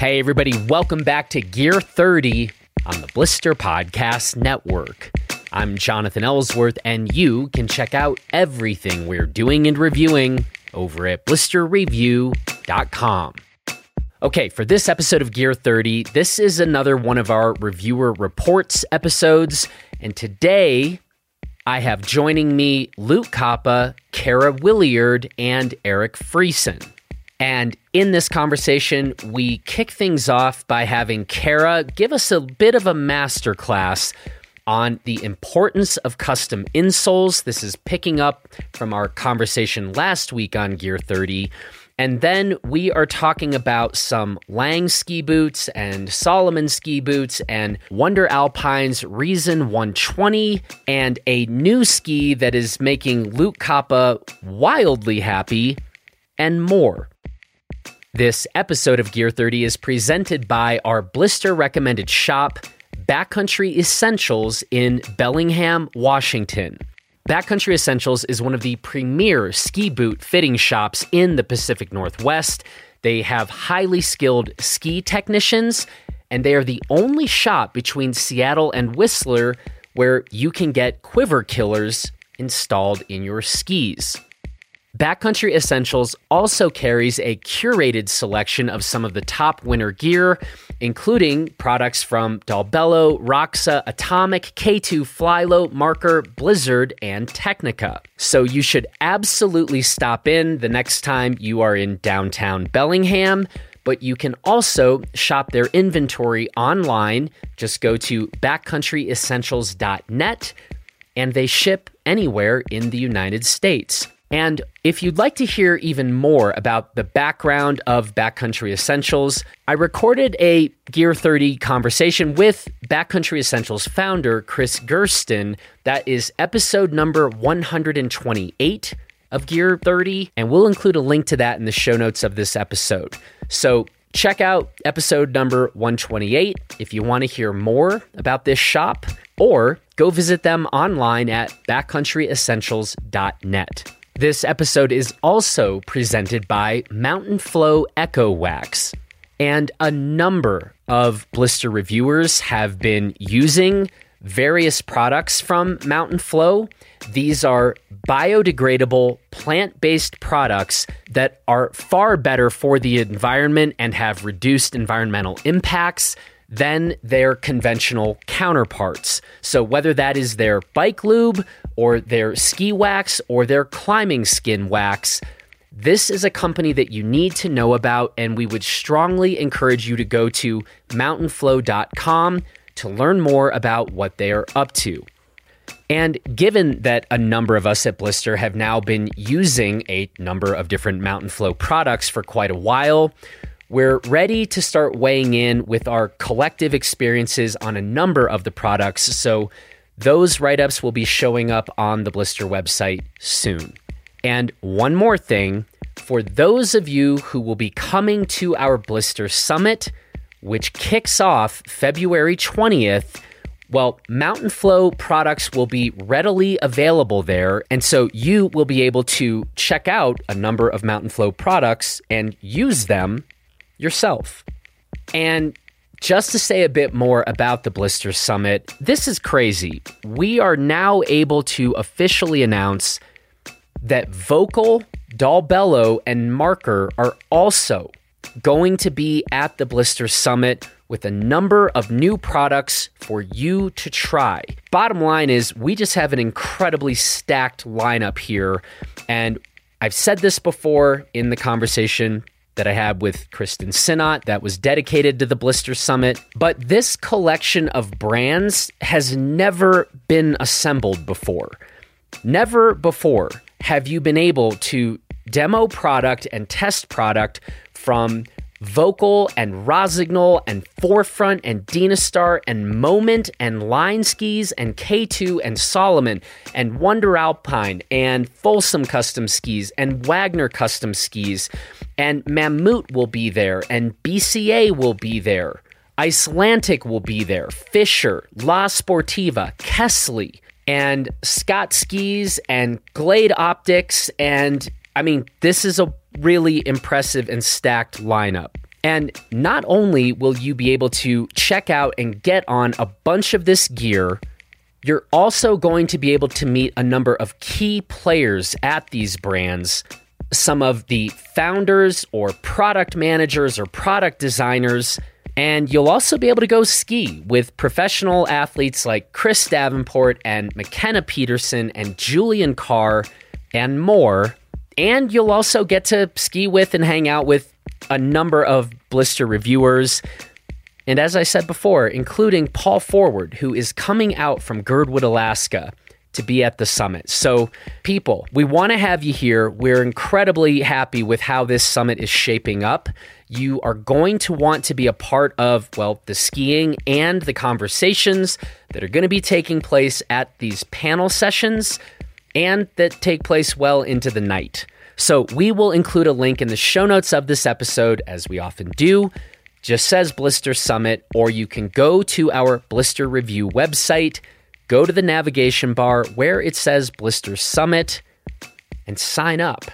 Hey, everybody, welcome back to Gear 30 on the Blister Podcast Network. I'm Jonathan Ellsworth, and you can check out everything we're doing and reviewing over at blisterreview.com. Okay, for this episode of Gear 30, this is another one of our reviewer reports episodes, and today I have joining me Luke Koppa, Kara Williard, and Eric Friesen. And in this conversation, we kick things off by having Kara give us a bit of a masterclass on the importance of custom insoles. This is picking up from our conversation last week on Gear 30. And then we are talking about some Lange ski boots and Salomon ski boots and WNDR Alpine's Reason 120 and a new ski that is making Luke Koppa wildly happy and more. This episode of Gear 30 is presented by our blister recommended shop, Backcountry Essentials in Bellingham, Washington. Backcountry Essentials is one of the premier ski boot fitting shops in the Pacific Northwest. They have highly skilled ski technicians, and they are the only shop between Seattle and Whistler where you can get quiver killers installed in your skis. Backcountry Essentials also carries a curated selection of some of the top winter gear, including products from Dalbello, Roxa, Atomic, K2, Flylow, Marker, Blizzard, and Tecnica. So you should absolutely stop in the next time you are in downtown Bellingham but you can also shop their inventory online. Just go to backcountryessentials.net and they ship anywhere in the United States. And if you'd like to hear even more about the background of Backcountry Essentials, I recorded a Gear 30 conversation with Backcountry Essentials founder Chris Gersten. That is episode number 128 of Gear 30, and we'll include a link to that in the show notes of this episode. So check out episode number 128 if you want to hear more about this shop, or go visit them online at backcountryessentials.net. This episode is also presented by Mountain Flow Eco Wax. And a number of blister reviewers have been using various products from Mountain Flow. These are biodegradable, plant based products that are far better for the environment and have reduced environmental impacts than their conventional counterparts. So, whether that is their bike lube or their ski wax or their climbing skin wax, this is a company that you need to know about, and we would strongly encourage you to go to mountainflow.com to learn more about what they are up to. And given that a number of us at Blister have now been using a number of different Mountain Flow products for quite a while, we're ready to start weighing in with our collective experiences on a number of the products. So those write ups will be showing up on the Blister website soon. And one more thing for those of you who will be coming to our Blister Summit, which kicks off February 20th. Well, Mountain Flow products will be readily available there. And so you will be able to check out a number of Mountain Flow products and use them yourself. And just to say a bit more about the Blister Summit, this is crazy. We are now able to officially announce that Völkl, Dalbello, and Marker are also going to be at the Blister Summit with a number of new products for you to try. Bottom line is, we just have an incredibly stacked lineup here. And I've said this before in the conversation that I had with Kristin Sinnott that was dedicated to the Blister Summit. But this collection of brands has never been assembled before. Never before have you been able to demo product and test product from Völkl and Rossignol and 4FRNT and Dynastar and Moment and Line Skis and K2 and Salomon and WNDR Alpine and Folsom Custom Skis and Wagner Custom Skis and Mammut will be there and BCA will be there. Icelantic will be there. Fischer, La Sportiva, Kästle, and Scott Skis and Glade Optics and I mean, this is a really impressive and stacked lineup. And not only will you be able to check out and get on a bunch of this gear, you're also going to be able to meet a number of key players at these brands. Some of the founders or product managers or product designers. And you'll also be able to go ski with professional athletes like Chris Davenport and McKenna Peterson and Julian Carr and more. And you'll also get to ski with and hang out with a number of blister reviewers. And as I said before, including Paul Forward, who is coming out from Girdwood, Alaska to be at the summit. So, people, we want to have you here. We're incredibly happy with how this summit is shaping up. You are going to want to be a part of, well, the skiing and the conversations that are going to be taking place at these panel sessions and that take place well into the night. So we will include a link in the show notes of this episode, as we often do. Just says Blister Summit, or you can go to our Blister Review website, go to the navigation bar where it says Blister Summit, and sign up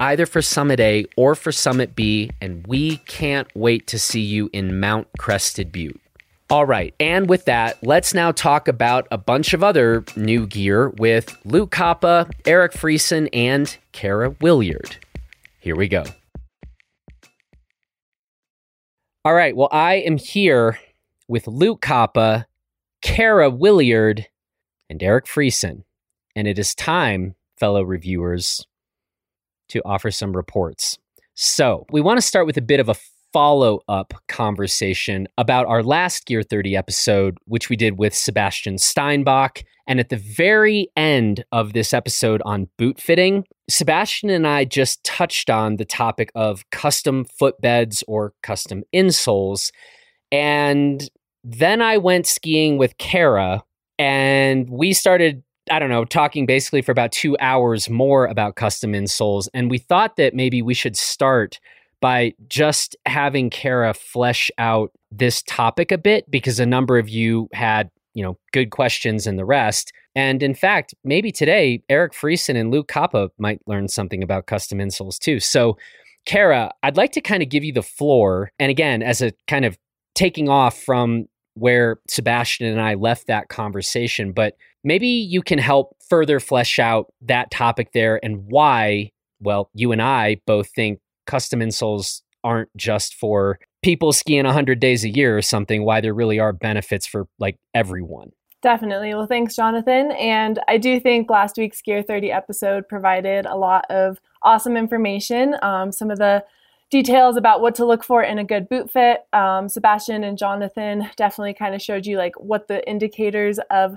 either for Summit A or for Summit B. And we can't wait to see you in Mount Crested Butte. All right. And with that, let's now talk about a bunch of other new gear with Luke Koppa, Eric Friesen, and Kara Williard. Here we go. All right. Well, I am here with Luke Koppa, Kara Williard, and Eric Friesen. And it is time, fellow reviewers, to offer some reports. So, we want to start with a bit of a follow up conversation about our last Gear 30 episode, which we did with Sebastian Steinbach. And at the very end of this episode on boot fitting, Sebastian and I just touched on the topic of custom footbeds or custom insoles. And then I went skiing with Kara and we started I don't know, talking basically for about two hours more about custom insoles. And we thought that maybe we should start by just having Kara flesh out this topic a bit because a number of you had, you know, good questions and the rest. And in fact, maybe today, Eric Friesen and Luke Koppa might learn something about custom insoles too. So, Kara, I'd like to kind of give you the floor. And again, as a kind of taking off from where Sebastian and I left that conversation, but maybe you can help further flesh out that topic there and why, well, you and I both think custom insoles aren't just for people skiing 100 days a year or something, why there really are benefits for like everyone. Definitely. Well, thanks, Jonathan. And I do think last week's Gear 30 episode provided a lot of awesome information. Um, some of the details about what to look for in a good boot fit. Um, Sebastian and Jonathan definitely kind of showed you like what the indicators of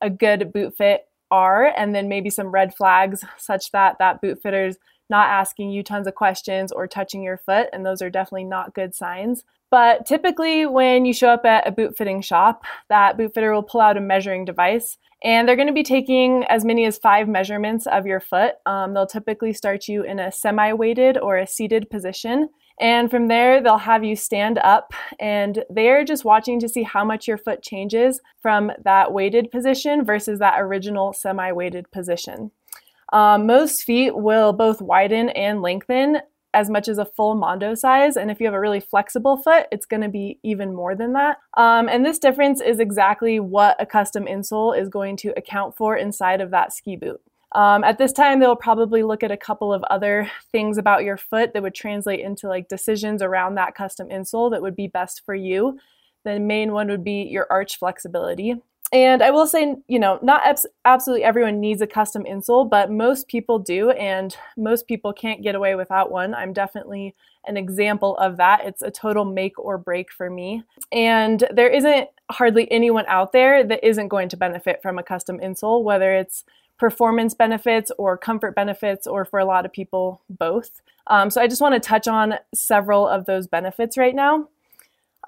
a good boot fit are, and then maybe some red flags such that that boot fitter's not asking you tons of questions or touching your foot, and those are definitely not good signs. But typically, when you show up at a boot fitting shop, that boot fitter will pull out a measuring device and they're going to be taking as many as five measurements of your foot. Um, they'll typically start you in a semi weighted or a seated position. And from there, they'll have you stand up, and they're just watching to see how much your foot changes from that weighted position versus that original semi weighted position. Um, most feet will both widen and lengthen as much as a full Mondo size. And if you have a really flexible foot, it's going to be even more than that. Um, and this difference is exactly what a custom insole is going to account for inside of that ski boot. Um, at this time, they'll probably look at a couple of other things about your foot that would translate into like decisions around that custom insole that would be best for you. The main one would be your arch flexibility. And I will say, you know, not abs- absolutely everyone needs a custom insole, but most people do, and most people can't get away without one. I'm definitely an example of that. It's a total make or break for me. And there isn't hardly anyone out there that isn't going to benefit from a custom insole, whether it's performance benefits or comfort benefits, or for a lot of people, both. Um, so I just want to touch on several of those benefits right now.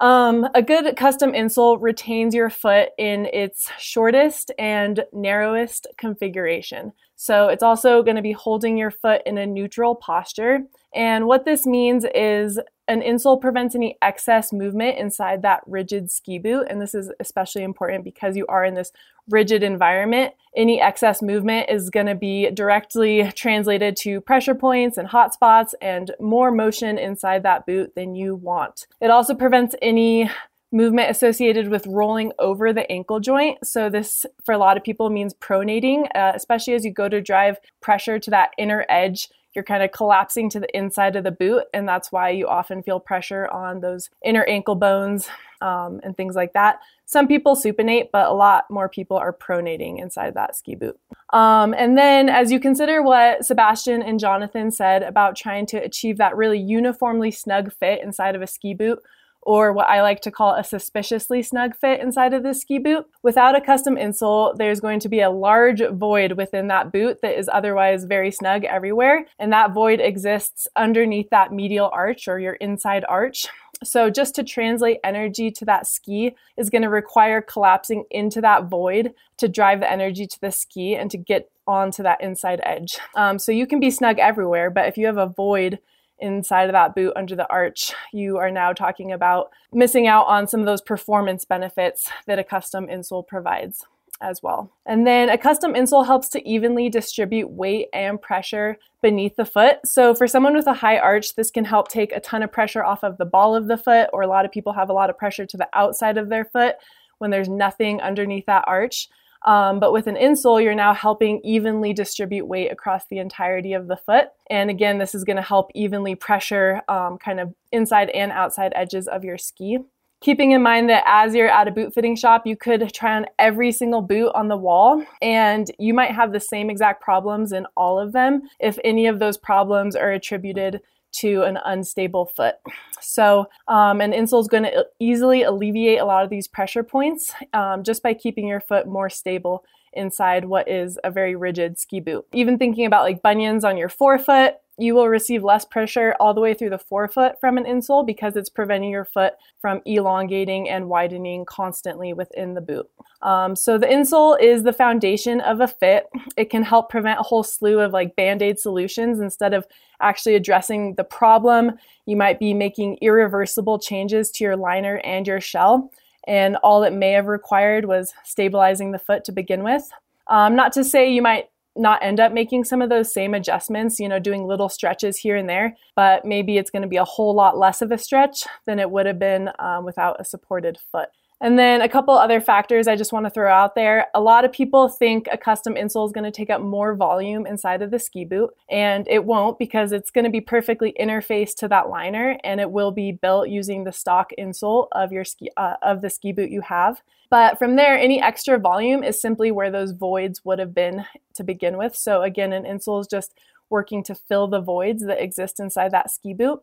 Um, a good custom insole retains your foot in its shortest and narrowest configuration. So it's also going to be holding your foot in a neutral posture. And what this means is an insole prevents any excess movement inside that rigid ski boot. And this is especially important because you are in this rigid environment, any excess movement is going to be directly translated to pressure points and hot spots and more motion inside that boot than you want. It also prevents any movement associated with rolling over the ankle joint. So, this for a lot of people means pronating, uh, especially as you go to drive pressure to that inner edge. You're kind of collapsing to the inside of the boot, and that's why you often feel pressure on those inner ankle bones um, and things like that. Some people supinate, but a lot more people are pronating inside that ski boot. Um, and then, as you consider what Sebastian and Jonathan said about trying to achieve that really uniformly snug fit inside of a ski boot, or what I like to call a suspiciously snug fit inside of this ski boot. Without a custom insole, there's going to be a large void within that boot that is otherwise very snug everywhere. And that void exists underneath that medial arch or your inside arch. So, just to translate energy to that ski is going to require collapsing into that void to drive the energy to the ski and to get onto that inside edge. Um, so, you can be snug everywhere, but if you have a void inside of that boot under the arch, you are now talking about missing out on some of those performance benefits that a custom insole provides as well. And then a custom insole helps to evenly distribute weight and pressure beneath the foot. So for someone with a high arch, this can help take a ton of pressure off of the ball of the foot, or a lot of people have a lot of pressure to the outside of their foot when there's nothing underneath that arch. Um, but with an insole, you're now helping evenly distribute weight across the entirety of the foot. And again, this is going to help evenly pressure um, kind of inside and outside edges of your ski. Keeping in mind that as you're at a boot fitting shop, you could try on every single boot on the wall, and you might have the same exact problems in all of them if any of those problems are attributed to an unstable foot. So, um, an insole is going to easily alleviate a lot of these pressure points um, just by keeping your foot more stable inside what is a very rigid ski boot. Even thinking about like bunions on your forefoot, you will receive less pressure all the way through the forefoot from an insole because it's preventing your foot from elongating and widening constantly within the boot. Um, so the insole is the foundation of a fit. It can help prevent a whole slew of like band-aid solutions instead of actually addressing the problem. You might be making irreversible changes to your liner and your shell, and all it may have required was stabilizing the foot to begin with. Um, not to say you might not end up making some of those same adjustments, you know, doing little stretches here and there, but maybe it's going to be a whole lot less of a stretch than it would have been um, without a supported foot. And then a couple other factors I just want to throw out there. A lot of people think a custom insole is going to take up more volume inside of the ski boot, and it won't because it's going to be perfectly interfaced to that liner, and it will be built using the stock insole of your ski uh, of the ski boot you have. But from there, any extra volume is simply where those voids would have been to begin with. So again, an insole is just working to fill the voids that exist inside that ski boot.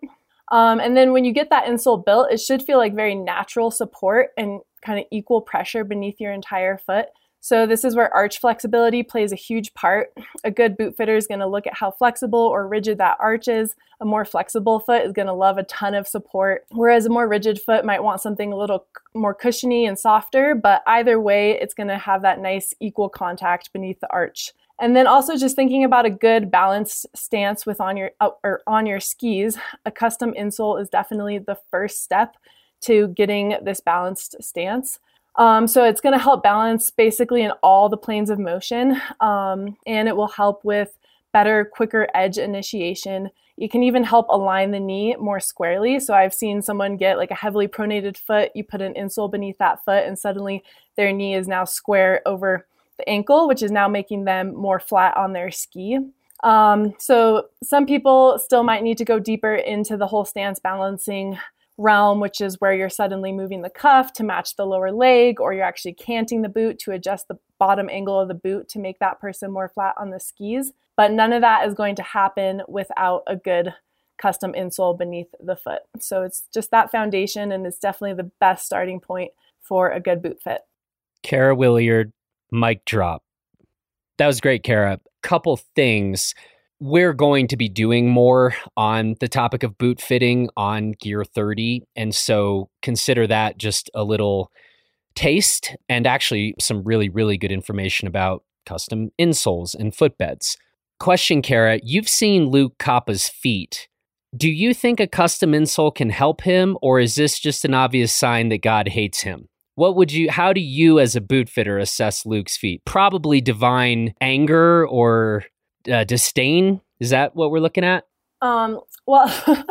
Um, and then when you get that insole built, it should feel like very natural support and kind of equal pressure beneath your entire foot. So this is where arch flexibility plays a huge part. A good boot fitter is going to look at how flexible or rigid that arch is. A more flexible foot is going to love a ton of support, whereas a more rigid foot might want something a little more cushiony and softer, but either way, it's going to have that nice equal contact beneath the arch. And then also just thinking about a good balanced stance with on your uh, or on your skis, a custom insole is definitely the first step to getting this balanced stance. Um, so it's going to help balance basically in all the planes of motion, um, and it will help with better, quicker edge initiation. You can even help align the knee more squarely. So I've seen someone get like a heavily pronated foot, you put an insole beneath that foot, and suddenly their knee is now square over the ankle, which is now making them more flat on their ski. Um, so some people still might need to go deeper into the whole stance balancing realm, which is where you're suddenly moving the cuff to match the lower leg, or you're actually canting the boot to adjust the bottom angle of the boot to make that person more flat on the skis. But none of that is going to happen without a good custom insole beneath the foot. So it's just that foundation, and it's definitely the best starting point for a good boot fit. Kara Williard, mic drop. That was great, Kara. Couple things. We're going to be doing more on the topic of boot fitting on Gear 30. And so consider that just a little taste and actually some really, really good information about custom insoles and footbeds. Question, Kara, you've seen Luke Koppa's feet. Do you think a custom insole can help him, or is this just an obvious sign that God hates him? What would you how do you as a boot fitter assess luke's feet? Probably divine anger or uh, disdain? Is that what we're looking at? Um well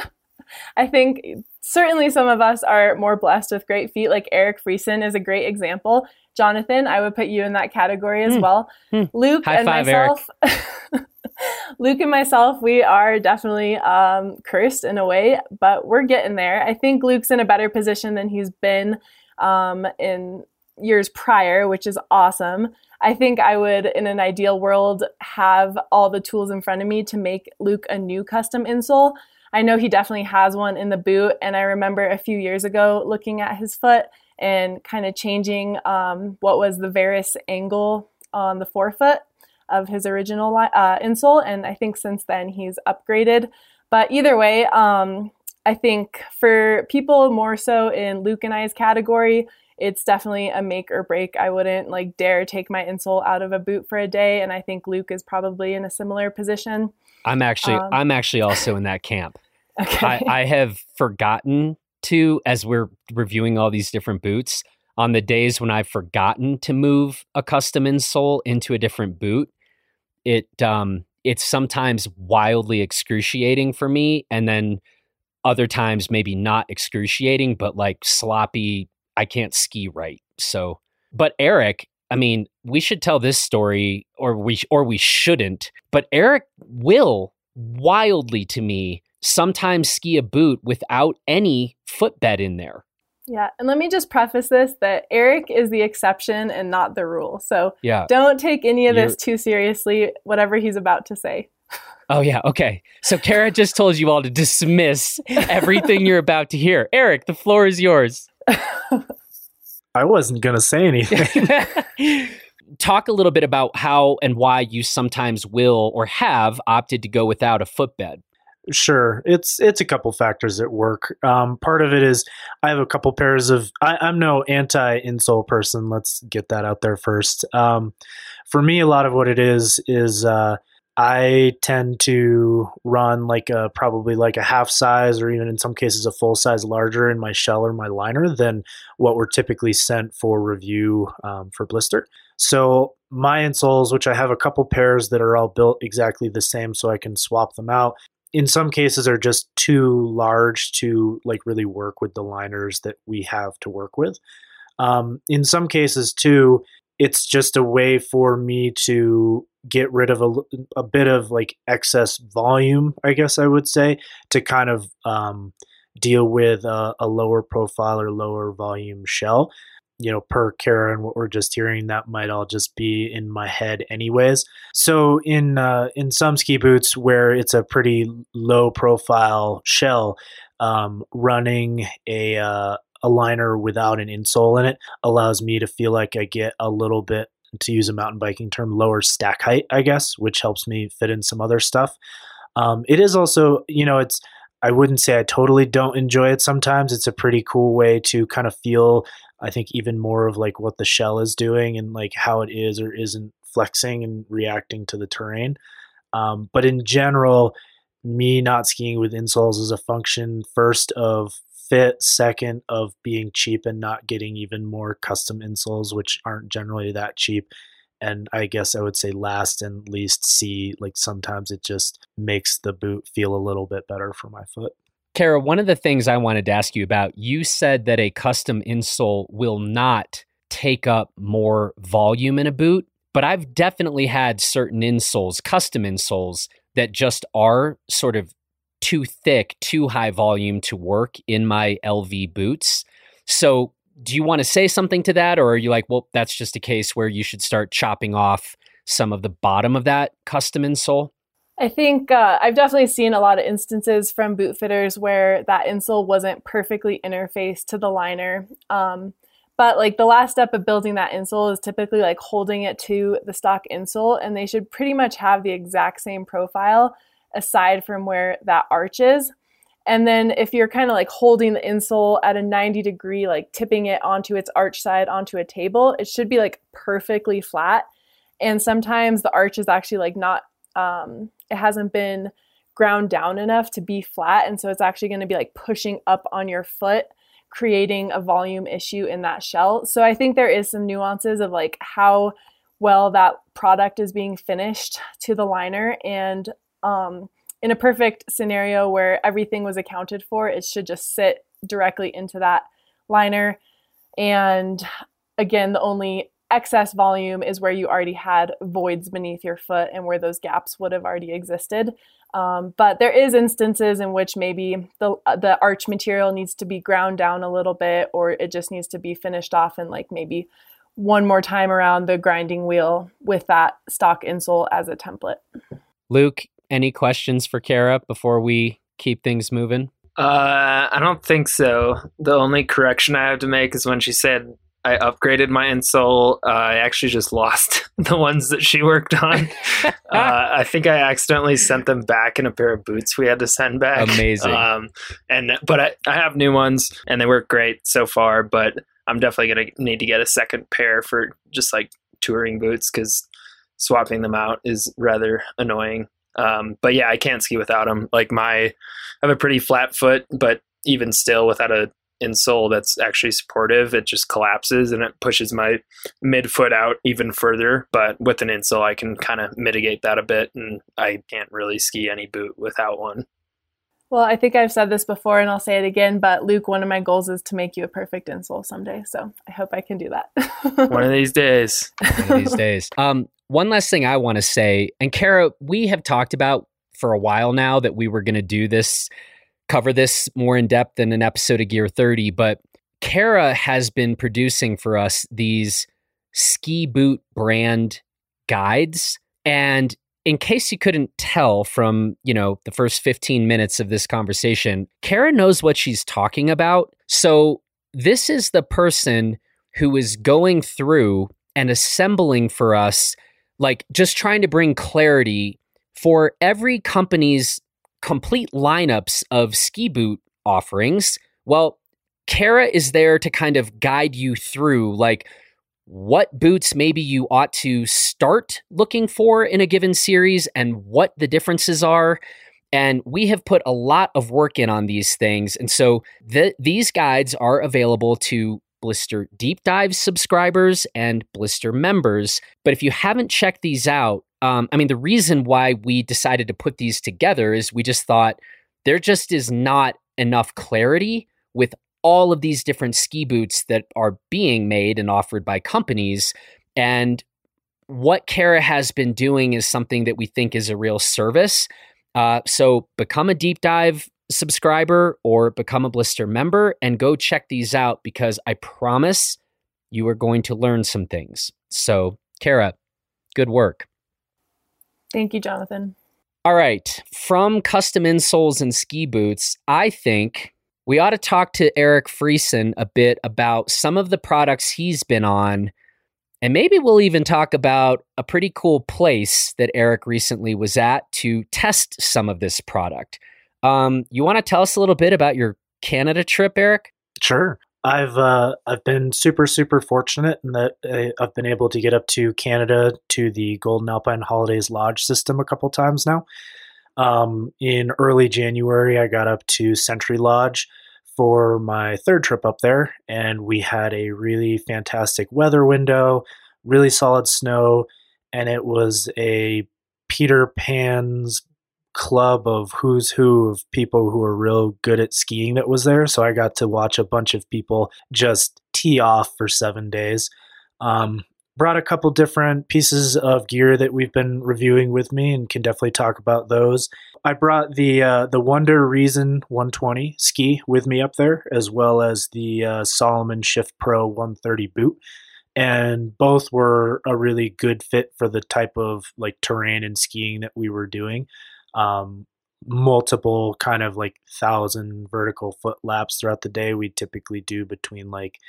i think certainly some of us are more blessed with great feet. Like eric friesen is a great example. Jonathan i would put you in that category as mm. well. Mm. luke High and five, myself luke and myself we are definitely um, cursed in a way but we're getting there. I think luke's in a better position than he's been um, in years prior, which is awesome. I think I would, in an ideal world, have all the tools in front of me to make Luke a new custom insole. I know he definitely has one in the boot, and I remember a few years ago looking at his foot and kind of changing um, what was the varus angle on the forefoot of his original uh, insole, and I think since then he's upgraded. But either way, um, I think for people more so in Luke and I's category, it's definitely a make or break. I wouldn't like dare take my insole out of a boot for a day, and I think Luke is probably in a similar position. I'm actually um, I'm actually also in that camp. okay. I, I have forgotten to as we're reviewing all these different boots on the days when I've forgotten to move a custom insole into a different boot. It um it's sometimes wildly excruciating for me, and then other times maybe not excruciating, but like sloppy. I can't ski right. So, but Eric, I mean, we should tell this story, or we or we shouldn't. But Eric will wildly to me sometimes ski a boot without any footbed in there. Yeah, and let me just preface this that Eric is the exception and not the rule. So yeah. don't take any of this too seriously, whatever he's about to say. Oh yeah, okay. So Kara just told you all to dismiss everything you're about to hear. Eric, the floor is yours. I wasn't going to say anything. Talk a little bit about how and why you sometimes will or have opted to go without a footbed. Sure, it's it's a couple factors at work. Um, part of it is I have a couple pairs of. I, am no anti insole person. Let's get that out there first. Um, for me, a lot of what it is is uh, I tend to run like a probably like a half size or even in some cases a full size larger in my shell or my liner than what we're typically sent for review um, for blister. So my insoles, which I have a couple pairs that are all built exactly the same, so I can swap them out. In some cases, are just too large to like really work with the liners that we have to work with. Um, in some cases, too, it's just a way for me to get rid of a, a bit of like excess volume, I guess I would say, to kind of um, deal with a, a, lower profile or lower volume shell. You know, per Kara and what we're just hearing, that might all just be in my head, anyways. So in uh, in some ski boots where it's a pretty low profile shell, um, running a uh, a liner without an insole in it allows me to feel like I get a little bit to use a mountain biking term, lower stack height, I guess, which helps me fit in some other stuff. Um, it is also, you know, it's, I wouldn't say I totally don't enjoy it sometimes. It's a pretty cool way to kind of feel, I think, even more of like what the shell is doing and like how it is or isn't flexing and reacting to the terrain. Um, but in general, me not skiing with insoles is a function first of fit, second of being cheap and not getting even more custom insoles, which aren't generally that cheap. And I guess I would say last and least C, like sometimes it just makes the boot feel a little bit better for my foot. Kara, one of the things I wanted to ask you about, you said that a custom insole will not take up more volume in a boot, but I've definitely had certain insoles, custom insoles, that just are sort of too thick, too high volume to work in my LV boots. So, do you want to say something to that, or are you like, well, that's just a case where you should start chopping off some of the bottom of that custom insole? I think uh, I've definitely seen a lot of instances from boot fitters where that insole wasn't perfectly interfaced to the liner. Um, but like the last step of building that insole is typically like holding it to the stock insole, and they should pretty much have the exact same profile aside from where that arch is. And then if you're kind of like holding the insole at a 90 degree, like tipping it onto its arch side onto a table, it should be like perfectly flat. And sometimes the arch is actually like not, um, it hasn't been ground down enough to be flat. And so it's actually going to be like pushing up on your foot, creating a volume issue in that shell. So I think there is some nuances of like how well that product is being finished to the liner and um, in a perfect scenario where everything was accounted for, it should just sit directly into that liner. And again, the only excess volume is where you already had voids beneath your foot and where those gaps would have already existed. Um, but there is instances in which maybe the the arch material needs to be ground down a little bit, or it just needs to be finished off and like maybe one more time around the grinding wheel with that stock insole as a template. Luke, any questions for Kara before we keep things moving? Uh, I don't think so. The only correction I have to make is when she said I upgraded my insole. Uh, I actually just lost the ones that she worked on. uh, I think I accidentally sent them back in a pair of boots we had to send back. Amazing. Um, and but I, I have new ones and they work great so far. But I'm definitely gonna need to get a second pair for just like touring boots because swapping them out is rather annoying. Um, but yeah, I can't ski without them. Like my, I have a pretty flat foot, but even still, without a insole that's actually supportive, it just collapses and it pushes my midfoot out even further. But with an insole, I can kind of mitigate that a bit, and I can't really ski any boot without one. Well, I think I've said this before and I'll say it again, but Luke, one of my goals is to make you a perfect insole someday. So I hope I can do that. one of these days. One of these days. Um, one last thing I want to say, and Kara, we have talked about for a while now that we were going to do this, cover this more in depth in an episode of Gear 30, but Kara has been producing for us these ski boot brand guides. And in case you couldn't tell from, you know, the first 15 minutes of this conversation, Kara knows what she's talking about. So this is the person who is going through and assembling for us like just trying to bring clarity for every company's complete lineups of ski boot offerings. Well, Kara is there to kind of guide you through like what boots maybe you ought to start looking for in a given series and what the differences are. And we have put a lot of work in on these things. And so the, these guides are available to Blister Deep Dive subscribers and Blister members. But if you haven't checked these out, um, I mean, the reason why we decided to put these together is we just thought there just is not enough clarity with all of these different ski boots that are being made and offered by companies. And what Kara has been doing is something that we think is a real service. Uh, so become a deep dive subscriber or become a blister member and go check these out because I promise you are going to learn some things. So, Kara, good work. Thank you, Jonathan. All right. From custom insoles and ski boots, I think we ought to talk to Eric Friesen a bit about some of the products he's been on. And maybe we'll even talk about a pretty cool place that Eric recently was at to test some of this product. Um, you want to tell us a little bit about your Canada trip, Eric? Sure. I've uh, I've been super super fortunate in that I've been able to get up to Canada to the Golden Alpine Holidays Lodge system a couple times now. Um, in early January, I got up to Sentry Lodge for my third trip up there, and we had a really fantastic weather window, really solid snow, and it was a Peter Pan's club of who's who of people who are real good at skiing that was there. So I got to watch a bunch of people just tee off for seven days. Um, brought a couple different pieces of gear that we've been reviewing with me and can definitely talk about those. I brought the uh, the WNDR Reason 120 ski with me up there, as well as the uh, Salomon Shift Pro 130 boot and both were a really good fit for the type of like terrain and skiing that we were doing um, multiple kind of like thousand vertical foot laps throughout the day. We typically do between like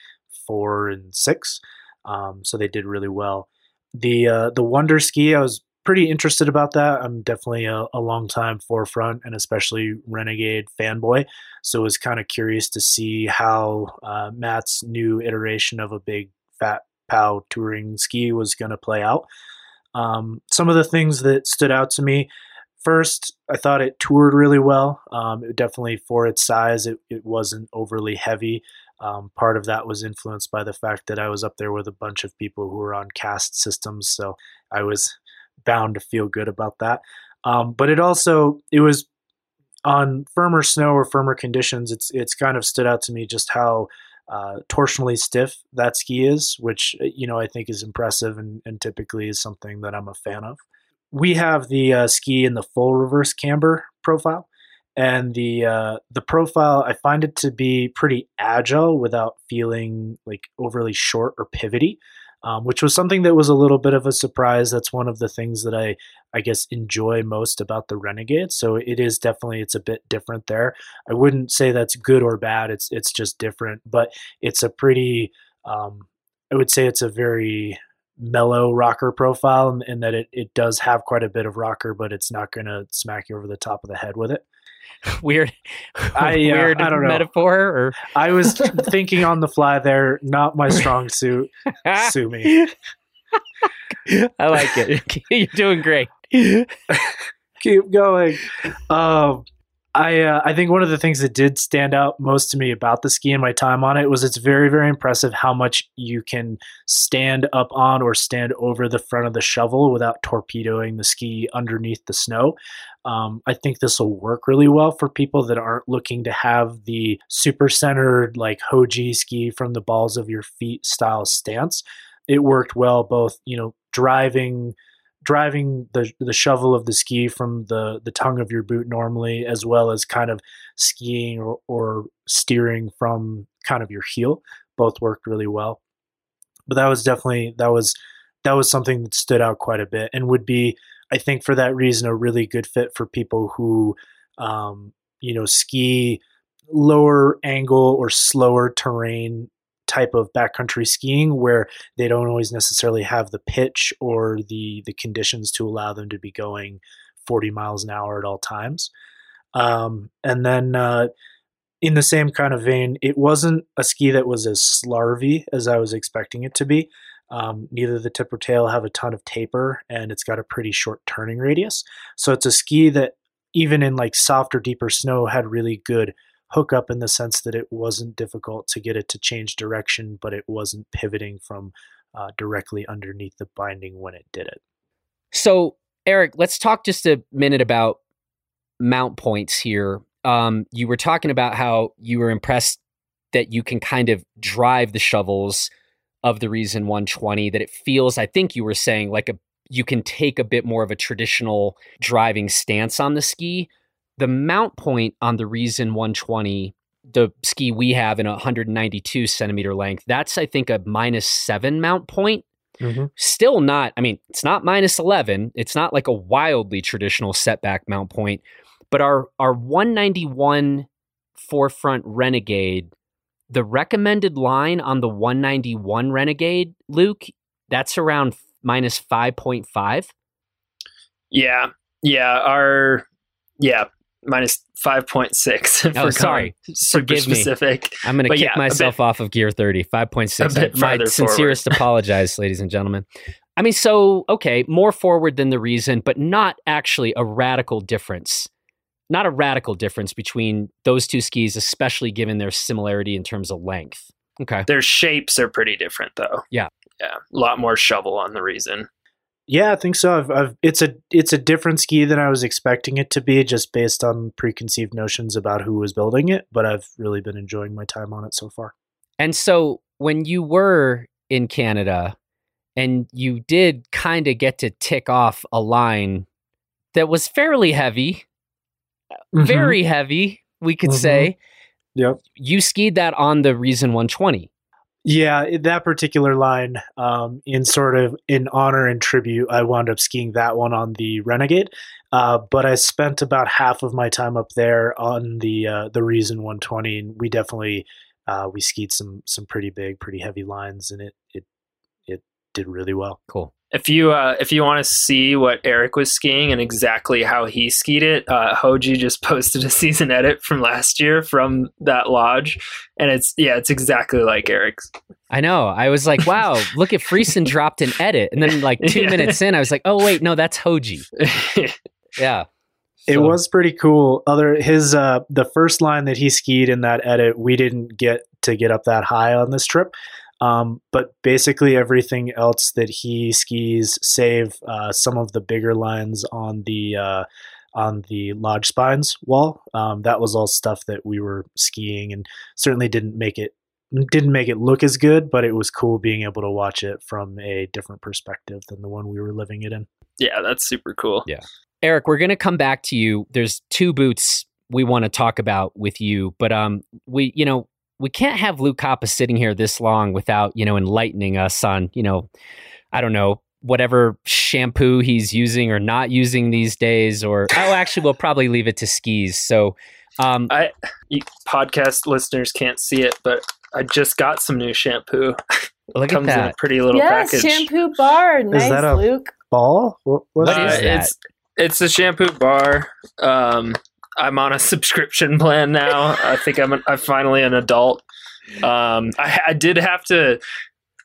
four and six. Um, so they did really well. The uh, the WNDR ski, I was pretty interested about that. I'm definitely a, a long time 4FRNT and especially Renegade fanboy. So was kind of curious to see how uh, Matt's new iteration of a big fat pow touring ski was going to play out. Um, some of the things that stood out to me first, I thought it toured really well. Um, it definitely, for its size, it, it wasn't overly heavy. Um, part of that was influenced by the fact that I was up there with a bunch of people who were on cast systems, so I was bound to feel good about that. Um, but it also it was on firmer snow or firmer conditions. It's it's kind of stood out to me just how uh, torsionally stiff that ski is, which you know I think is impressive and, and typically is something that I'm a fan of. We have the uh, ski in the full reverse camber profile, and the uh, the profile I find it to be pretty agile without feeling like overly short or pivoty, um, which was something that was a little bit of a surprise. That's one of the things that I I guess enjoy most about the Renegade. So it is definitely it's a bit different there. I wouldn't say that's good or bad. It's it's just different, but it's a pretty um, I would say it's a very mellow rocker profile and, and that it, it does have quite a bit of rocker, but it's not going to smack you over the top of the head with it. weird, I, uh, weird I don't know. metaphor. Or I was thinking on the fly there, not my strong suit. Sue me. I like it. You're doing great. Keep going. Um, I uh, I think one of the things that did stand out most to me about the ski and my time on it was it's very very impressive how much you can stand up on or stand over the front of the shovel without torpedoing the ski underneath the snow. Um, I think this will work really well for people that aren't looking to have the super centered like Hoji ski from the balls of your feet style stance. It worked well both you know driving driving the the shovel of the ski from the the tongue of your boot normally, as well as kind of skiing or, or steering from kind of your heel. Both worked really well. But that was definitely that was that was something that stood out quite a bit and would be, I think, for that reason, a really good fit for people who, um, you know, ski lower angle or slower terrain type of backcountry skiing where they don't always necessarily have the pitch or the the conditions to allow them to be going 40 miles an hour at all times. Um, and then uh, in the same kind of vein, it wasn't a ski that was as slarvy as I was expecting it to be. Um, neither the tip or tail have a ton of taper, and it's got a pretty short turning radius. So it's a ski that even in like softer, deeper snow had really good hookup in the sense that it wasn't difficult to get it to change direction, but it wasn't pivoting from uh, directly underneath the binding when it did it. So, Eric, let's talk just a minute about mount points here. Um, you were talking about how you were impressed that you can kind of drive the shovels of the Reason 120, that it feels, I think you were saying, like a you can take a bit more of a traditional driving stance on the ski the mount point on the Reason 120, the ski we have in a 192 centimeter length, that's I think a minus seven mount point. Mm-hmm. Still not, I mean, it's not minus 11. It's not like a wildly traditional setback mount point, but our, our 191 4FRNT Renegade, the recommended line on the 191 Renegade, Luke, that's around minus 5.5. Yeah. Yeah. Our, yeah, minus 5.6 oh sorry. super specific. Me. i'm going to kick yeah, myself off of gear 30 5.6 my sincerest forward. apologize ladies and gentlemen. I mean so okay more forward than the reason but not actually a radical difference. Not a radical difference between those two skis especially given their similarity in terms of length. Okay. Their shapes are pretty different though. Yeah. Yeah a lot more shovel on the reason yeah, I think so. I've, I've, it's a it's a different ski than I was expecting it to be, just based on preconceived notions about who was building it. But I've really been enjoying my time on it so far. And so, when you were in Canada, and you did kind of get to tick off a line that was fairly heavy, mm-hmm. very heavy, we could mm-hmm. say. Yep. You skied that on the Reason 120. Yeah, that particular line, um, in sort of in honor and tribute, I wound up skiing that one on the Renegade. Uh, but I spent about half of my time up there on the uh, the Reason 120, and we definitely uh, we skied some some pretty big, pretty heavy lines, and it it it did really well. Cool. If you uh, if you want to see what Eric was skiing and exactly how he skied it, uh, Hoji just posted a season edit from last year from that lodge, and it's yeah, it's exactly like Eric's. I know. I was like, wow, look at Friesen dropped an edit, and then like two yeah. minutes in, I was like, oh wait, no, that's Hoji. yeah. So. It was pretty cool. Other his uh the first line that he skied in that edit, we didn't get to get up that high on this trip. Um, but basically, everything else that he skis, save uh, some of the bigger lines on the uh, on the lodge spines wall, um, that was all stuff that we were skiing, and certainly didn't make it didn't make it look as good, but it was cool being able to watch it from a different perspective than the one we were living it in. Yeah, that's super cool. Yeah. Eric, we're going to come back to you. There's two boots we want to talk about with you, but um, we, you know, we can't have Luke Koppa sitting here this long without, you know, enlightening us on, you know, I don't know, whatever shampoo he's using or not using these days. Or, oh, actually, we'll probably leave it to skis. So, um, I podcast listeners can't see it, but I just got some new shampoo. Look Comes at in that. a pretty little yes, package. shampoo bar. Nice, that a- Luke. Ball? What, what What Uh, is that? It's it's a shampoo bar. Um, I'm on a subscription plan now. I think I'm I'm finally an adult. Um, I, I did have to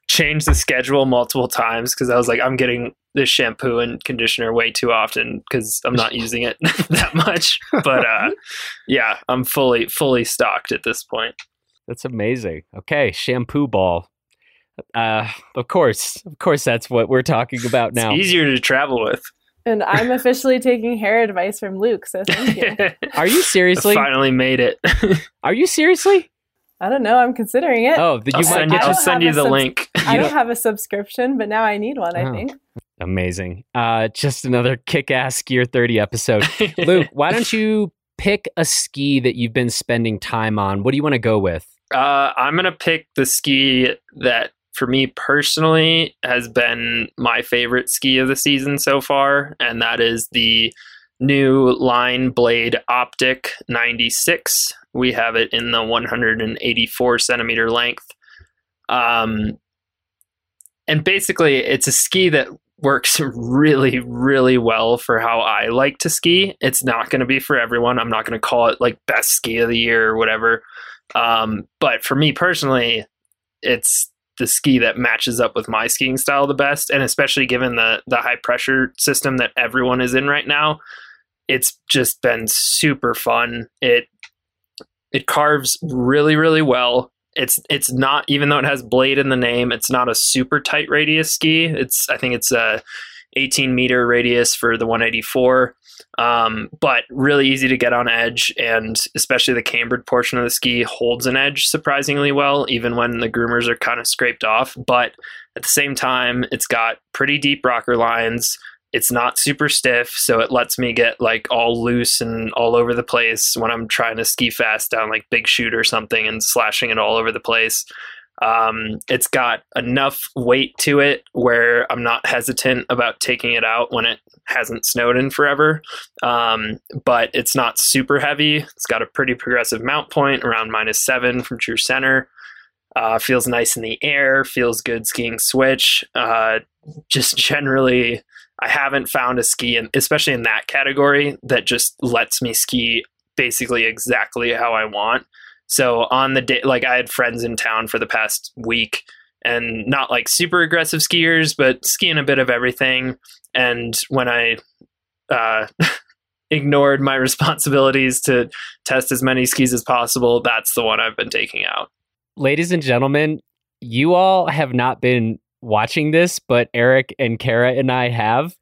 change the schedule multiple times because I was like, I'm getting this shampoo and conditioner way too often because I'm not using it that much. But uh, yeah, I'm fully fully stocked at this point. That's amazing. Okay, shampoo ball. Uh, of course, of course, that's what we're talking about now. It's easier to travel with. And I'm officially taking hair advice from Luke, so thank you. Are you seriously? finally made it. Are you seriously? I don't know. I'm considering it. Oh, the, I'll you might send you, I I'll send you the subs- link. I don't don't- have a subscription, but now I need one, I Oh. think. amazing. Uh, just another kick-ass Gear 30 episode. Luke, why don't you pick a ski that you've been spending time on? What do you want to go with? Uh, I'm gonna pick the ski that, for me personally, has been my favorite ski of the season so far, and that is the new Line Blade Optic 96. We have it in the 184 centimeter length. Um, and basically, it's a ski that works really, really well for how I like to ski. It's not going to be for everyone. I'm not going to call it like best ski of the year or whatever. Um, but for me personally, it's the ski that matches up with my skiing style the best, and especially given the the high pressure system that everyone is in right now, it's just been super fun. It it carves really really well. It's it's not even though it has blade in the name, it's not a super tight radius ski. It's I think it's a 18 meter radius for the 184 um, but really easy to get on edge and especially the cambered portion of the ski holds an edge surprisingly well even when the groomers are kind of scraped off. But at the same time it's got pretty deep rocker lines. It's not super stiff so it lets me get like all loose and all over the place when i'm trying to ski fast down like big chute or something and slashing it all over the place um, it's got enough weight to it where I'm not hesitant about taking it out when it hasn't snowed in forever. Um, but it's not super heavy. It's got a pretty progressive mount point around minus seven from true center. Uh, feels nice in the air, feels good skiing switch. Uh, just generally, I haven't found a ski, in, especially in that category, that just lets me ski basically exactly how I want. So on the day, like I had friends in town for the past week and not like super aggressive skiers, but skiing a bit of everything. And when I uh, ignored my responsibilities to test as many skis as possible, that's the one I've been taking out. Ladies and gentlemen, you all have not been watching this, but Eric and Kara and I have.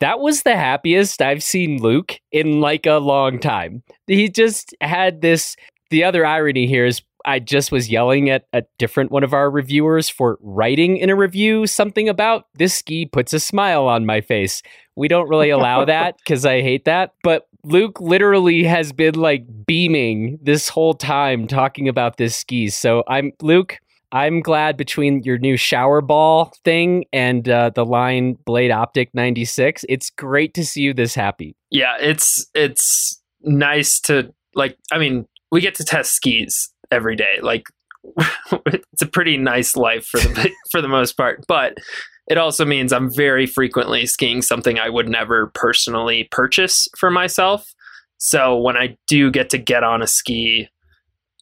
That was the happiest I've seen Luke in like a long time. He just had this. The other irony here is I just was yelling at a different one of our reviewers for writing in a review something about this ski puts a smile on my face. We don't really allow that because I hate that. But Luke literally has been like beaming this whole time talking about this ski. So I'm Luke. I'm glad between your new shower ball thing and uh, the line Blade Optic 96, it's great to see you this happy. Yeah, it's it's nice to like. I mean, we get to test skis every day. Like, it's a pretty nice life for the for the most part, but it also means I'm very frequently skiing something I would never personally purchase for myself. So when I do get to get on a ski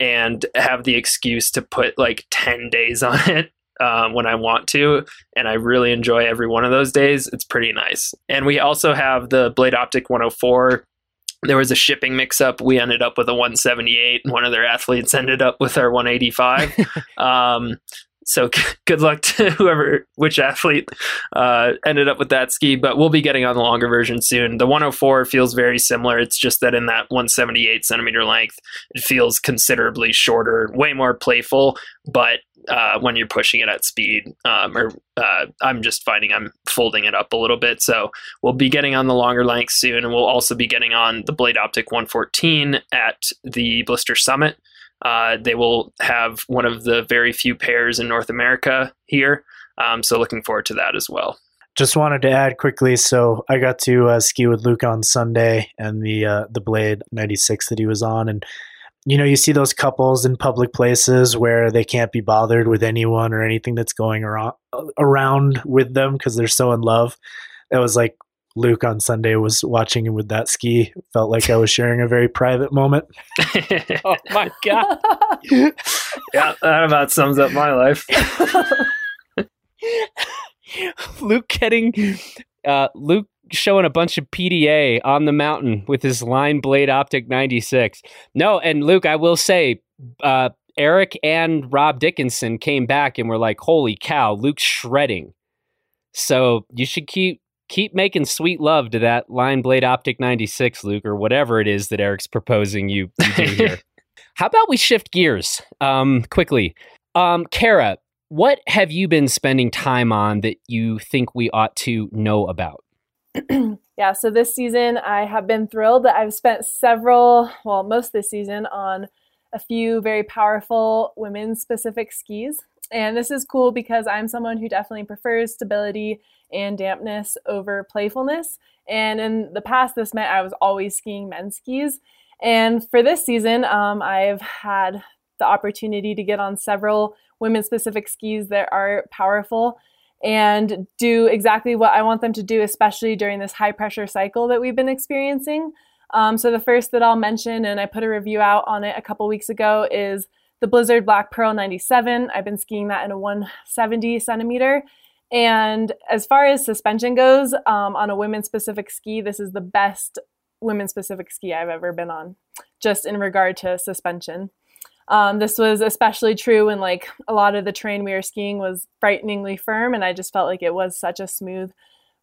and have the excuse to put like 10 days on it um, when I want to, and I really enjoy every one of those days, it's pretty nice. And we also have the Blade Optic 104 there was a shipping mix up. We ended up with a 178, and one of their athletes ended up with our 185. um, so good luck to whoever, which athlete uh, ended up with that ski. But we'll be getting on the longer version soon. The 104 feels very similar. It's just that in that 178 centimeter length, it feels considerably shorter, way more playful. But uh, when you're pushing it at speed, um, or uh, I'm just finding I'm folding it up a little bit. So we'll be getting on the longer length soon, and we'll also be getting on the Blade Optic 114 at the Blister Summit. Uh, they will have one of the very few pairs in North America here. Um, so looking forward to that as well. Just wanted to add quickly. So I got to uh, ski with Luke on Sunday and the uh, the Blade 96 that he was on, and you know you see those couples in public places where they can't be bothered with anyone or anything that's going around around with them because they're so in love. That was like Luke on Sunday was watching him with that ski. Felt like I was sharing a very private moment. oh my god! yeah, that about sums up my life. Luke getting uh, Luke showing a bunch of PDA on the mountain with his line blade optic 96. No, and Luke, I will say, uh, Eric and Rob Dickinson came back and were like, "Holy cow, Luke's shredding." So you should keep keep making sweet love to that line blade optic 96 luke or whatever it is that eric's proposing you, you do here how about we shift gears um, quickly um, kara what have you been spending time on that you think we ought to know about yeah so this season i have been thrilled that i've spent several well most this season on a few very powerful women's specific skis and this is cool because i'm someone who definitely prefers stability and dampness over playfulness. And in the past, this meant I was always skiing men's skis. And for this season, um, I've had the opportunity to get on several women specific skis that are powerful and do exactly what I want them to do, especially during this high pressure cycle that we've been experiencing. Um, so, the first that I'll mention, and I put a review out on it a couple weeks ago, is the Blizzard Black Pearl 97. I've been skiing that in a 170 centimeter, and as far as suspension goes, um, on a women specific ski, this is the best women specific ski I've ever been on, just in regard to suspension. Um, this was especially true when like a lot of the terrain we were skiing was frighteningly firm, and I just felt like it was such a smooth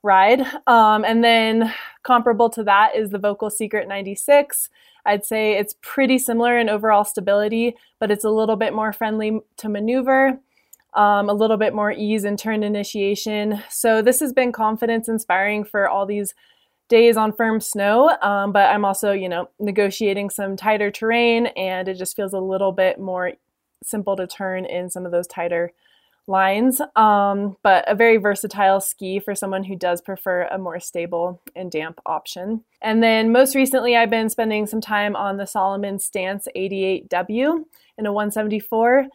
ride. Um, and then comparable to that is the Völkl Secret 96. I'd say it's pretty similar in overall stability, but it's a little bit more friendly to maneuver um, a little bit more ease in turn initiation. So this has been confidence inspiring for all these days on firm snow. Um, but I'm also, you know, negotiating some tighter terrain, and it just feels a little bit more simple to turn in some of those tighter lines. Um, but a very versatile ski for someone who does prefer a more stable and damp option. And then most recently, I've been spending some time on the Salomon Stance 88W in a 174.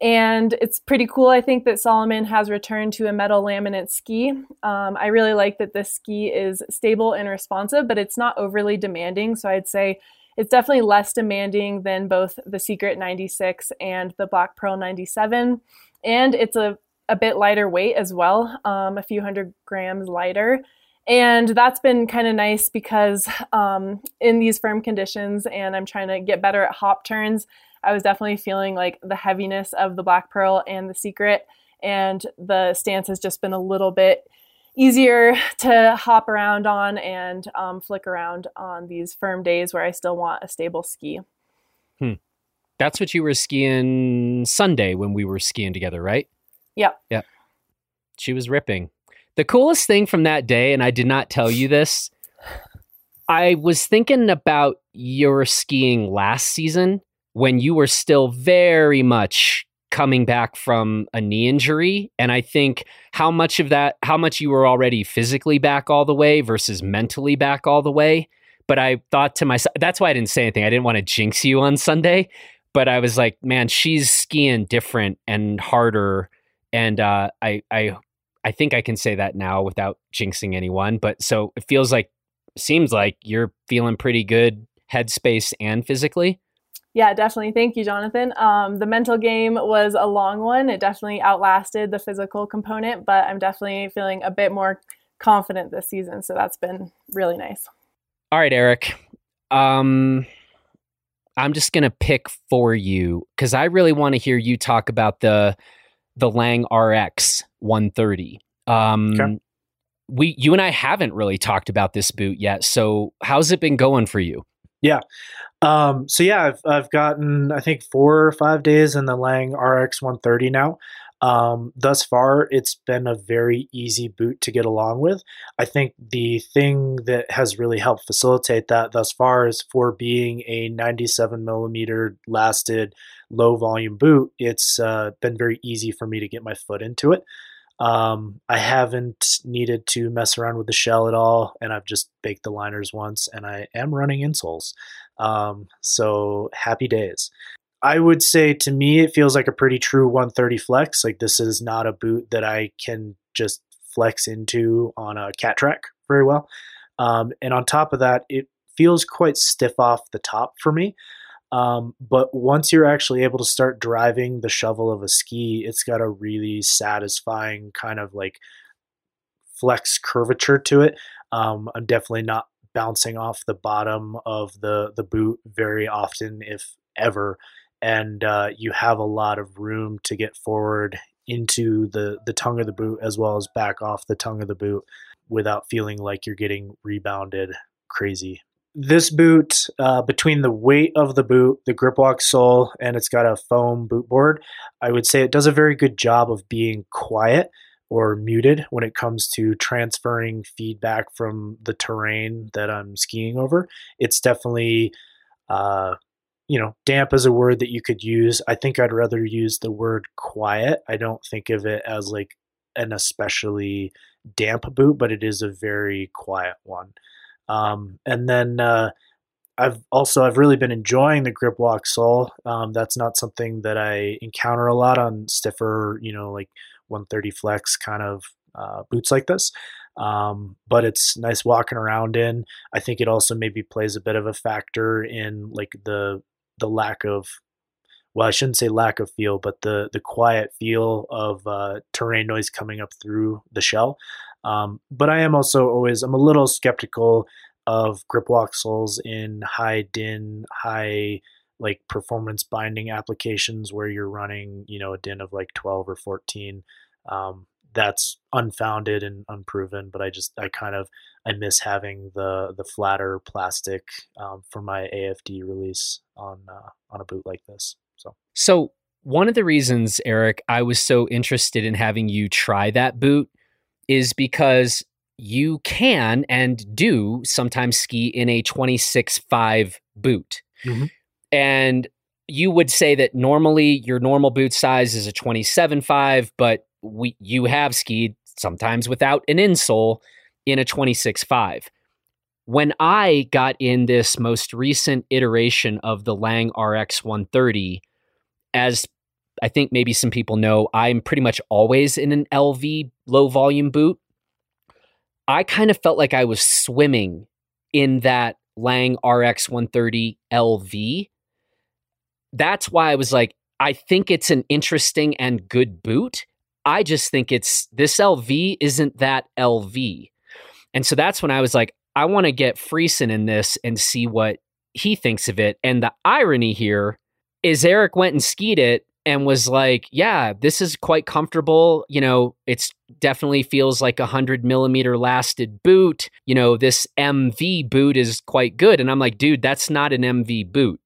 And it's pretty cool, I think, that Salomon has returned to a metal laminate ski. Um, I really like that this ski is stable and responsive, but it's not overly demanding. So I'd say it's definitely less demanding than both the Secret 96 and the Black Pearl 97. And it's a, a bit lighter weight as well, um, a few hundred grams lighter. And that's been kind of nice because um, in these firm conditions, and I'm trying to get better at hop turns, I was definitely feeling like the heaviness of the Black Pearl and the Secret, and the stance has just been a little bit easier to hop around on and um, flick around on these firm days where I still want a stable ski. Hmm. That's what you were skiing Sunday when we were skiing together, right? Yep. Yep. She was ripping. The coolest thing from that day, and I did not tell you this, I was thinking about your skiing last season when you were still very much coming back from a knee injury. And i think how much of that how much you were already physically back all the way versus mentally back all the way. But i thought to myself that's why i didn't say anything. I didn't want to jinx you on sunday. But i was like man she's skiing different and harder. And uh, i i i think i can say that now without jinxing anyone. But so it feels like seems like you're feeling pretty good headspace and physically yeah, definitely. Thank you, Jonathan. Um, the mental game was a long one. It definitely outlasted the physical component, but I'm definitely feeling a bit more confident this season. So that's been really nice. All right, Eric. Um, I'm just gonna pick for you because I really want to hear you talk about the the Lange RX 130. Um, Okay. we you and I haven't really talked about this boot yet. So how's it been going for you? Um, so yeah, I've I've gotten I think four or five days in the Lange RX 130 now. Um, thus far, it's been a very easy boot to get along with. I think the thing that has really helped facilitate that thus far is for being a 97 millimeter lasted low volume boot. It's uh, been very easy for me to get my foot into it. Um, I haven't needed to mess around with the shell at all, and I've just baked the liners once, and I am running insoles. Um, so happy days. I would say to me, it feels like a pretty true 130 flex. Like this is not a boot that I can just flex into on a cat track very well. Um, and on top of that, it feels quite stiff off the top for me. Um, but once you're actually able to start driving the shovel of a ski, it's got a really satisfying kind of like flex curvature to it. Um, I'm definitely not bouncing off the bottom of the the boot very often, if ever, and uh, you have a lot of room to get forward into the the tongue of the boot as well as back off the tongue of the boot without feeling like you're getting rebounded crazy. This boot, uh, between the weight of the boot, the grip walk sole, and it's got a foam boot board, I would say it does a very good job of being quiet or muted when it comes to transferring feedback from the terrain that I'm skiing over. It's definitely, uh, you know, damp is a word that you could use. I think I'd rather use the word quiet. I don't think of it as like an especially damp boot, but it is a very quiet one. Um, and then uh, I've also I've really been enjoying the grip walk sole. Um, that's not something that I encounter a lot on stiffer, you know, like 130 flex kind of uh, boots like this. Um, but it's nice walking around in. I think it also maybe plays a bit of a factor in like the the lack of well, I shouldn't say lack of feel, but the the quiet feel of uh, terrain noise coming up through the shell. Um, but I am also always I'm a little skeptical of grip soles in high din, high like performance binding applications where you're running, you know, a din of like 12 or 14. Um, that's unfounded and unproven, but I just I kind of I miss having the the flatter plastic um, for my AFD release on uh, on a boot like this. So So one of the reasons, Eric, I was so interested in having you try that boot is because you can and do sometimes ski in a 26.5 boot. Mhm. And you would say that normally your normal boot size is a 27.5, but we you have skied sometimes without an insole in a 26.5. When I got in this most recent iteration of the Lange RX 130, as I think maybe some people know, I'm pretty much always in an LV low volume boot. I kind of felt like I was swimming in that Lange RX 130 LV. That's why I was like, I think it's an interesting and good boot. I just think it's this LV isn't that LV. And so that's when I was like, I want to get Freson in this and see what he thinks of it. And the irony here is Eric went and skied it and was like, yeah, this is quite comfortable. You know, it's definitely feels like a hundred millimeter lasted boot. You know, this MV boot is quite good. And I'm like, dude, that's not an MV boot.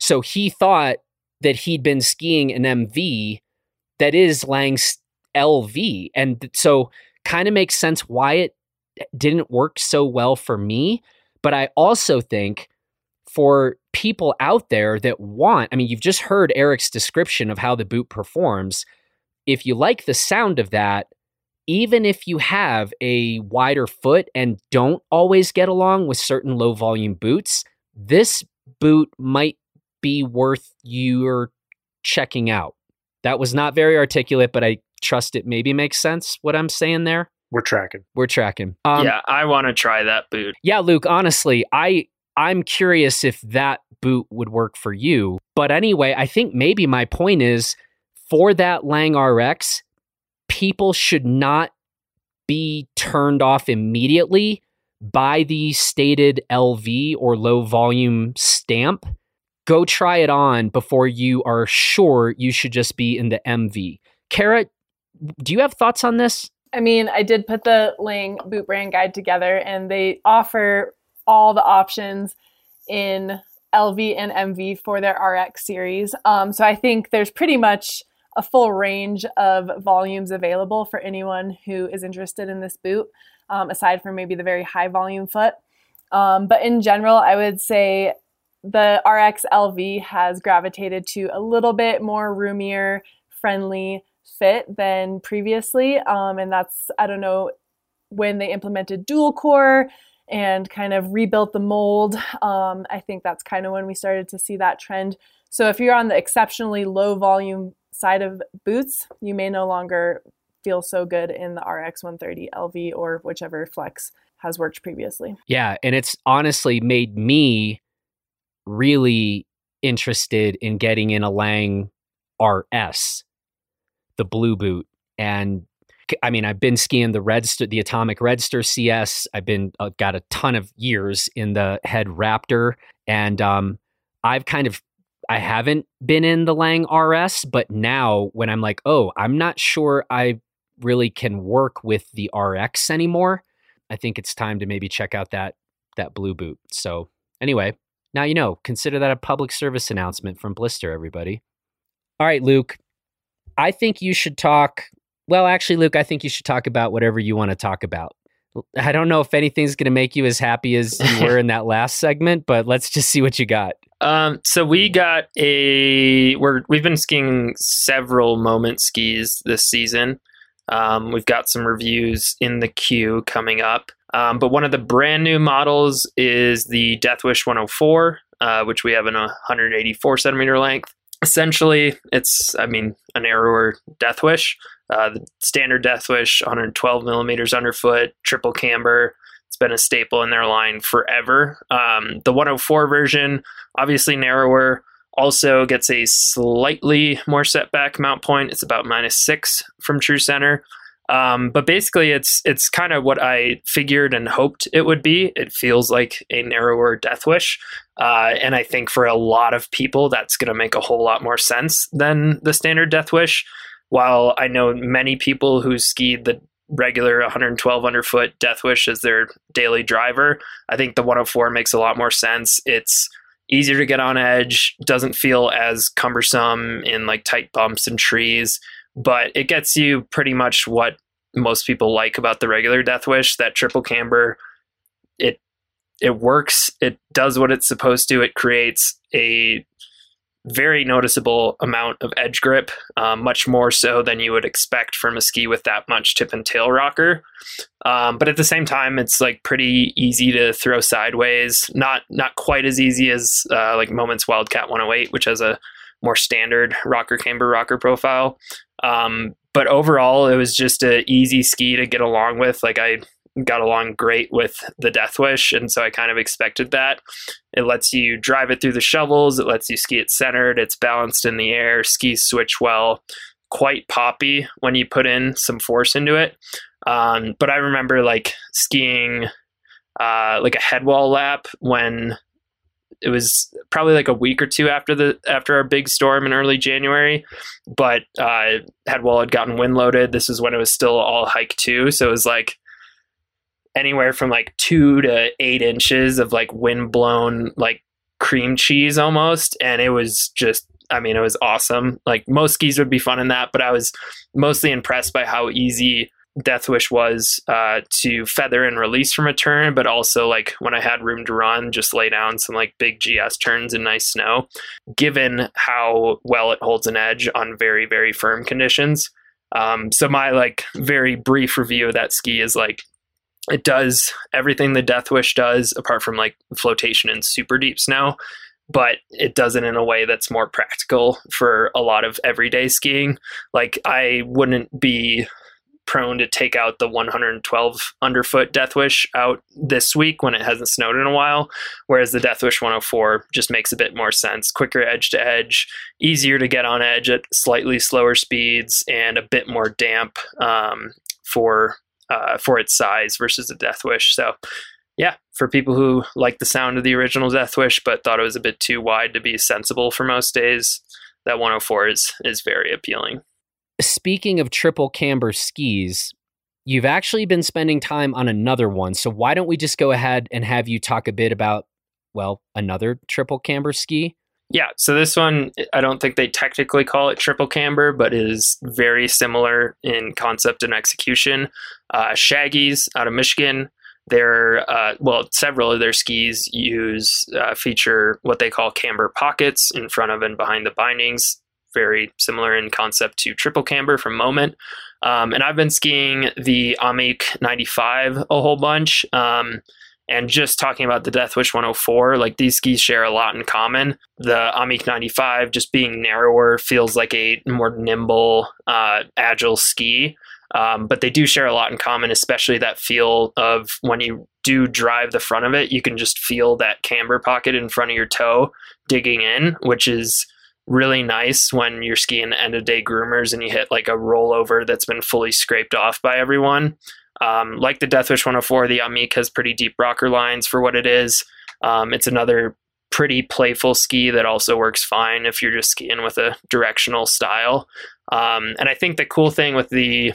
So he thought that he'd been skiing an MV that is Lange's LV. And so kind of makes sense why it eh, didn't work so well for me. But I also think for people out there that want, I mean, you've just heard Eric's description of how the boot performs. If you like the sound of that, even if you have a wider foot and don't always get along with certain low volume boots, this boot might be worth your checking out. That was not very articulate, but I trust it maybe makes sense what I'm saying there. we're tracking. We're tracking. Um, yeah, I want to try that boot. yeah, Luke, honestly, I I'm curious if that boot would work for you. But anyway, I think maybe my point is for that Lange RX, people should not be turned off immediately by the stated LV or low volume stamp. Go try it on before you are sure you should just be in the MV. Kara, do you have thoughts on this? I mean, I did put the Lange boot brand guide together and they offer all the options in LV and MV for their RX series. Um, so I think there's pretty much a full range of volumes available for anyone who is interested in this boot, um, aside from maybe the very high volume foot. Um, but in general, I would say the RX LV has gravitated to a little bit more roomier, friendly fit than previously. Um, and that's, I don't know, when they implemented dual core and kind of rebuilt the mold. Um, I think that's kind of when we started to see that trend. So if you're on the exceptionally low volume side of boots, you may no longer feel so good in the RX 130 LV or whichever flex has worked previously. Yeah, and it's honestly made me really interested in getting in a Lange RS, the blue boot. And I mean, I've been skiing the Redster, the Atomic Redster CS. I've been uh, got a ton of years in the Head Raptor, and um, I've kind of I haven't been in the Lange RS, but now when I'm like, oh, I'm not sure I really can work with the RX anymore. I think it's time to maybe check out that that blue boot. So anyway, now you know. Consider that a public service announcement from Blister, everybody. All right, Luke. I think you should talk well, actually, Luke, I think you should talk about whatever you want to talk about. I don't know if anything's going to make you as happy as you were in that last segment, but let's just see what you got. Um, so we got a we're we've been skiing several moment skis this season. Um, we've got some reviews in the queue coming up. Um, but one of the brand new models is the Deathwish 104, uh, which we have in a 184 centimeter length. Essentially, it's I mean a narrower Deathwish. Uh, the standard Deathwish, 112 millimeters underfoot, triple camber. It's been a staple in their line forever. Um, the 104 version, obviously narrower, also gets a slightly more setback mount point. It's about minus six from true center. Um, but basically, it's it's kind of what I figured and hoped it would be. It feels like a narrower Deathwish, uh, and I think for a lot of people, that's going to make a whole lot more sense than the standard Deathwish while I know many people who skied the regular 112 underfoot Deathwish as their daily driver, I think the 104 makes a lot more sense. It's easier to get on edge, doesn't feel as cumbersome in like tight bumps and trees, but it gets you pretty much what most people like about the regular Deathwish, that triple camber. It it works, it does what it's supposed to. It creates a very noticeable amount of edge grip, um, much more so than you would expect from a ski with that much tip and tail rocker. Um, but at the same time, it's like pretty easy to throw sideways. Not not quite as easy as uh, like Moments Wildcat 108, which has a more standard rocker camber rocker profile. Um, but overall, it was just an easy ski to get along with. Like I got along great with the Deathwish, and so I kind of expected that. It lets you drive it through the shovels. It lets you ski it centered. It's balanced in the air. Skis switch well. Quite poppy when you put in some force into it. Um, but I remember like skiing uh, like a headwall lap when it was probably like a week or two after the after our big storm in early January, but uh, headwall had gotten wind loaded. This is when it was still all hike two, so it was like anywhere from like two to eight inches of like wind blown like cream cheese almost. And it was just, I mean, it was awesome. Like most skis would be fun in that, but I was mostly impressed by how easy Deathwish was uh, to feather and release from a turn, but also like when I had room to run, just lay down some like big GS turns in nice snow, given how well it holds an edge on very, very firm conditions. Um, so my like very brief review of that ski is like it does everything the Deathwish does, apart from like flotation and super deep snow, but it does it in a way that's more practical for a lot of everyday skiing. Like I wouldn't be prone to take out the 112 underfoot Deathwish out this week when it hasn't snowed in a while, whereas the Deathwish 104 just makes a bit more sense. Quicker edge to edge, easier to get on edge at slightly slower speeds, and a bit more damp um, for uh, for its size versus a Deathwish. So yeah, for people who like the sound of the original Deathwish but thought it was a bit too wide to be sensible for most days, that 104 is is very appealing. Speaking of triple camber skis, you've actually been spending time on another one. So why don't we just go ahead and have you talk a bit about well, another triple camber ski? Yeah, so this one, I don't think they technically call it triple camber, but is very similar in concept and execution. Uh, Shaggy's out of Michigan. Their uh, well, several of their skis use uh, feature what they call camber pockets in front of and behind the bindings. Very similar in concept to triple camber from Moment. Um, and I've been skiing the Ahmeek 95 a whole bunch. Um, and just talking about the Deathwish 104, like these skis share a lot in common. The Ahmeek 95 just being narrower feels like a more nimble, uh, agile ski. Um, but they do share a lot in common, especially that feel of when you do drive the front of it, you can just feel that camber pocket in front of your toe digging in, which is really nice when you're skiing end of day groomers and you hit like a rollover that's been fully scraped off by everyone. Um, like the Deathwish 104, the Ahmeek has pretty deep rocker lines for what it is. Um, it's another pretty playful ski that also works fine if you're just skiing with a directional style. Um, and I think the cool thing with the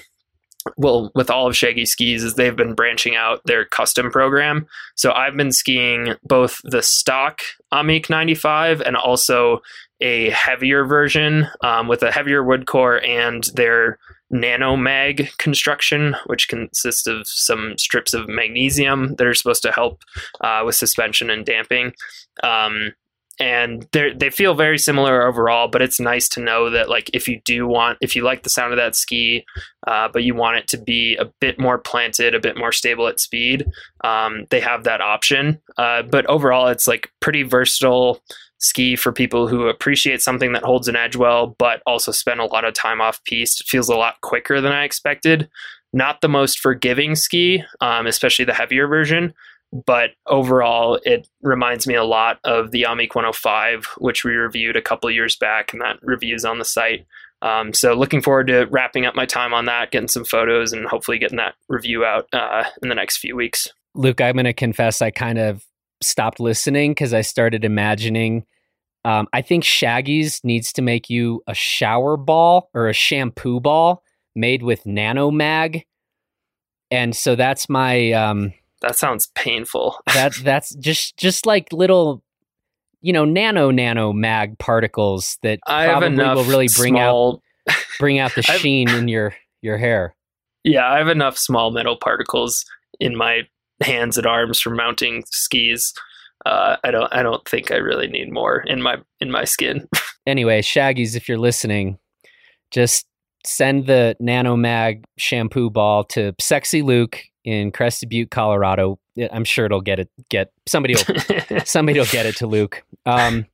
well, with all of Shaggy skis, is they've been branching out their custom program. So I've been skiing both the stock Ahmeek 95 and also a heavier version um, with a heavier wood core and their nano mag construction, which consists of some strips of magnesium that are supposed to help uh, with suspension and damping. Um, and they they feel very similar overall, but it's nice to know that like if you do want, if you like the sound of that ski, uh, but you want it to be a bit more planted, a bit more stable at speed, um, they have that option. Uh, but overall, it's like pretty versatile ski for people who appreciate something that holds an edge well, but also spend a lot of time off piste. It feels a lot quicker than I expected. Not the most forgiving ski, um, especially the heavier version, but overall, it reminds me a lot of the Ahmeek 105, which we reviewed a couple years back, and that review's on the site. Um, so looking forward to wrapping up my time on that, getting some photos, and hopefully getting that review out uh, in the next few weeks. Luke, I'm going to confess I kind of stopped listening because I started imagining. Um, I think Shaggy's needs to make you a shower ball or a shampoo ball made with nano mag, and so that's my. Um, that sounds painful. that that's just just like little, you know, nano nano mag particles that I probably will really bring small, out bring out the sheen in your your hair. Yeah, I have enough small metal particles in my hands and arms for mounting skis. Uh, I don't I don't think I really need more in my in my skin. anyway, Shaggies, if you're listening, just send the Nanomag shampoo ball to Sexy Luke in Crested Butte, Colorado. I'm sure it'll get it. Get somebody will somebody will get it to Luke. Um,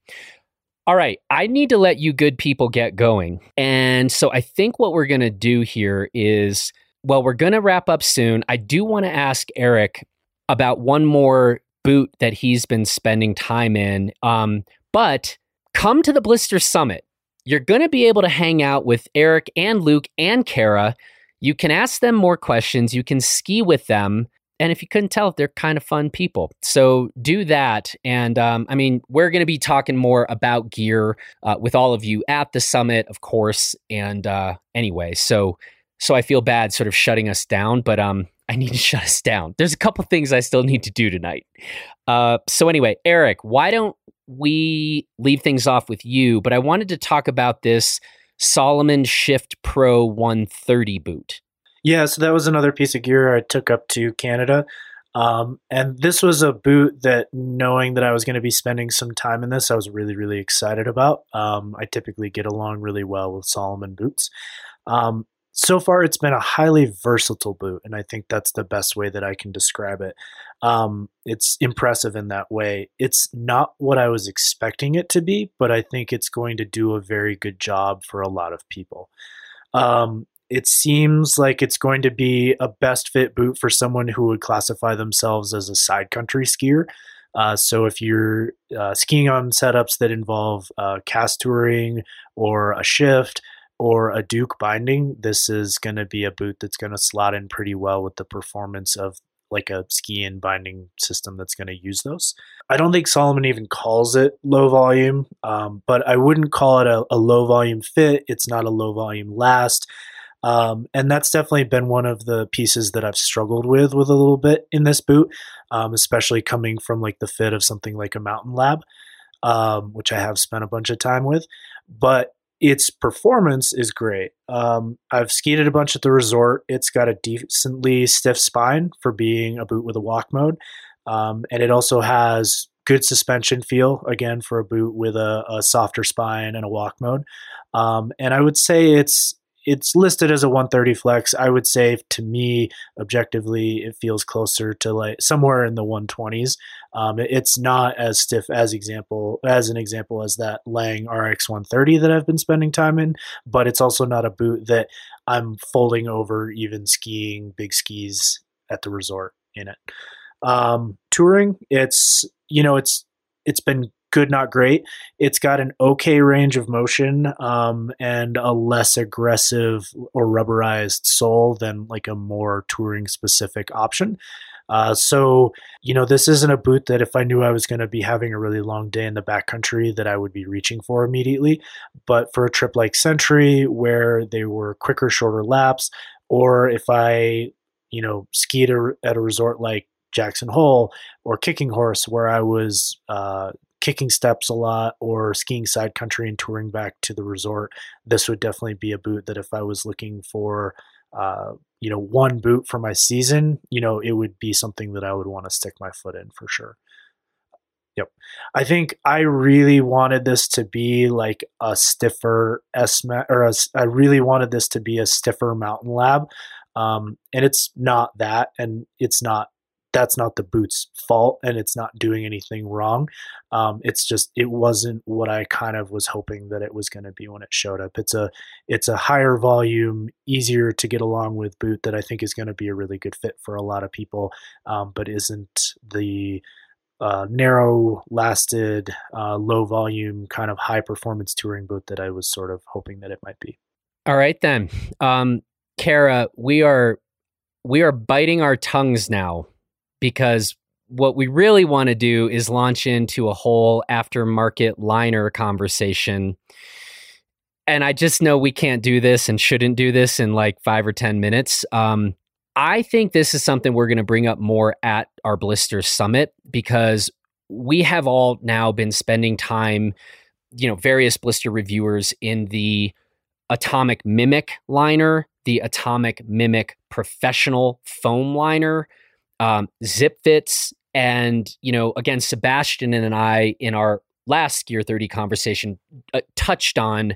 all right, I need to let you good people get going, and so I think what we're gonna do here is, well, we're gonna wrap up soon. I do want to ask Eric about one more boot that he's been spending time in. Um, but come to the Blister Summit. You're going to be able to hang out with Eric and Luke and Kara. You can ask them more questions. You can ski with them. And if you couldn't tell, they're kind of fun people. So do that. And um, I mean, we're going to be talking more about gear uh, with all of you at the summit, of course. And uh, anyway, so so I feel bad sort of shutting us down, but um, I need to shut us down. There's a couple things I still need to do tonight. Uh, so anyway, Eric, why don't we leave things off with you? But I wanted to talk about this Salomon Shift Pro 130 boot. Yeah, so that was another piece of gear I took up to Canada. Um, and this was a boot that, knowing that I was going to be spending some time in this, I was really, really excited about. Um, I typically get along really well with Salomon boots. Um, so far it's been a highly versatile boot and i think that's the best way that i can describe it. Um, it's impressive in that way. It's not what i was expecting it to be but i think it's going to do a very good job for a lot of people. Um, it seems like it's going to be a best fit boot for someone who would classify themselves as a side country skier. Uh, so if you're uh, skiing on setups that involve uh, cast touring or a shift or a Duke binding, this is going to be a boot that's going to slot in pretty well with the performance of like a ski in binding system that's going to use those. I don't think Salomon even calls it low volume, um, but I wouldn't call it a, a, low volume fit. It's not a low volume last. Um, and that's definitely been one of the pieces that I've struggled with with a little bit in this boot, um, especially coming from like the fit of something like a Mountain Lab, um, which I have spent a bunch of time with. But its performance is great. Um, I've skied a bunch at the resort. It's got a decently stiff spine for being a boot with a walk mode. Um, and it also has good suspension feel again for a boot with a, a softer spine and a walk mode. Um, and I would say it's it's listed as a 130 flex. I would say to me, objectively, it feels closer to like somewhere in the 120s. Um, it's not as stiff as example as an example as that Lange RX 130 that I've been spending time in, but it's also not a boot that I'm folding over even skiing big skis at the resort in it. Um, touring, it's you know it's it's been good, not great. It's got an okay range of motion um, and a less aggressive or rubberized sole than like a more touring specific option. Uh, so, you know, this isn't a boot that if I knew I was going to be having a really long day in the backcountry that I would be reaching for immediately. But for a trip like Sentry, where they were quicker, shorter laps, or if I, you know, skied at a resort like Jackson Hole or Kicking Horse, where I was uh, kicking steps a lot or skiing side country and touring back to the resort, this would definitely be a boot that if I was looking for, uh, you know, one boot for my season, you know, it would be something that I would want to stick my foot in for sure. Yep. I think I really wanted this to be like a stiffer S or a, I really wanted this to be a stiffer mountain lab. Um, and it's not that, and it's not that's not the boot's fault and it's not doing anything wrong. Um, it's just it wasn't what I kind of was hoping that it was going to be when it showed up. It's a it's a higher volume, easier to get along with boot that I think is going to be a really good fit for a lot of people, um, but isn't the uh, narrow lasted, uh, low volume kind of high performance touring boot that I was sort of hoping that it might be. All right then, um, Kara, we are we are biting our tongues now because what we really want to do is launch into a whole aftermarket liner conversation. And I just know we can't do this and shouldn't do this in like five or 10 minutes. Um, I think this is something we're going to bring up more at our Blister Summit because we have all now been spending time, you know, various blister reviewers in the Atomic Mimic liner, the Atomic Mimic Professional Foam liner, um, zip fits. And, you know, again, Sebastian and I in our last Gear 30 conversation uh, touched on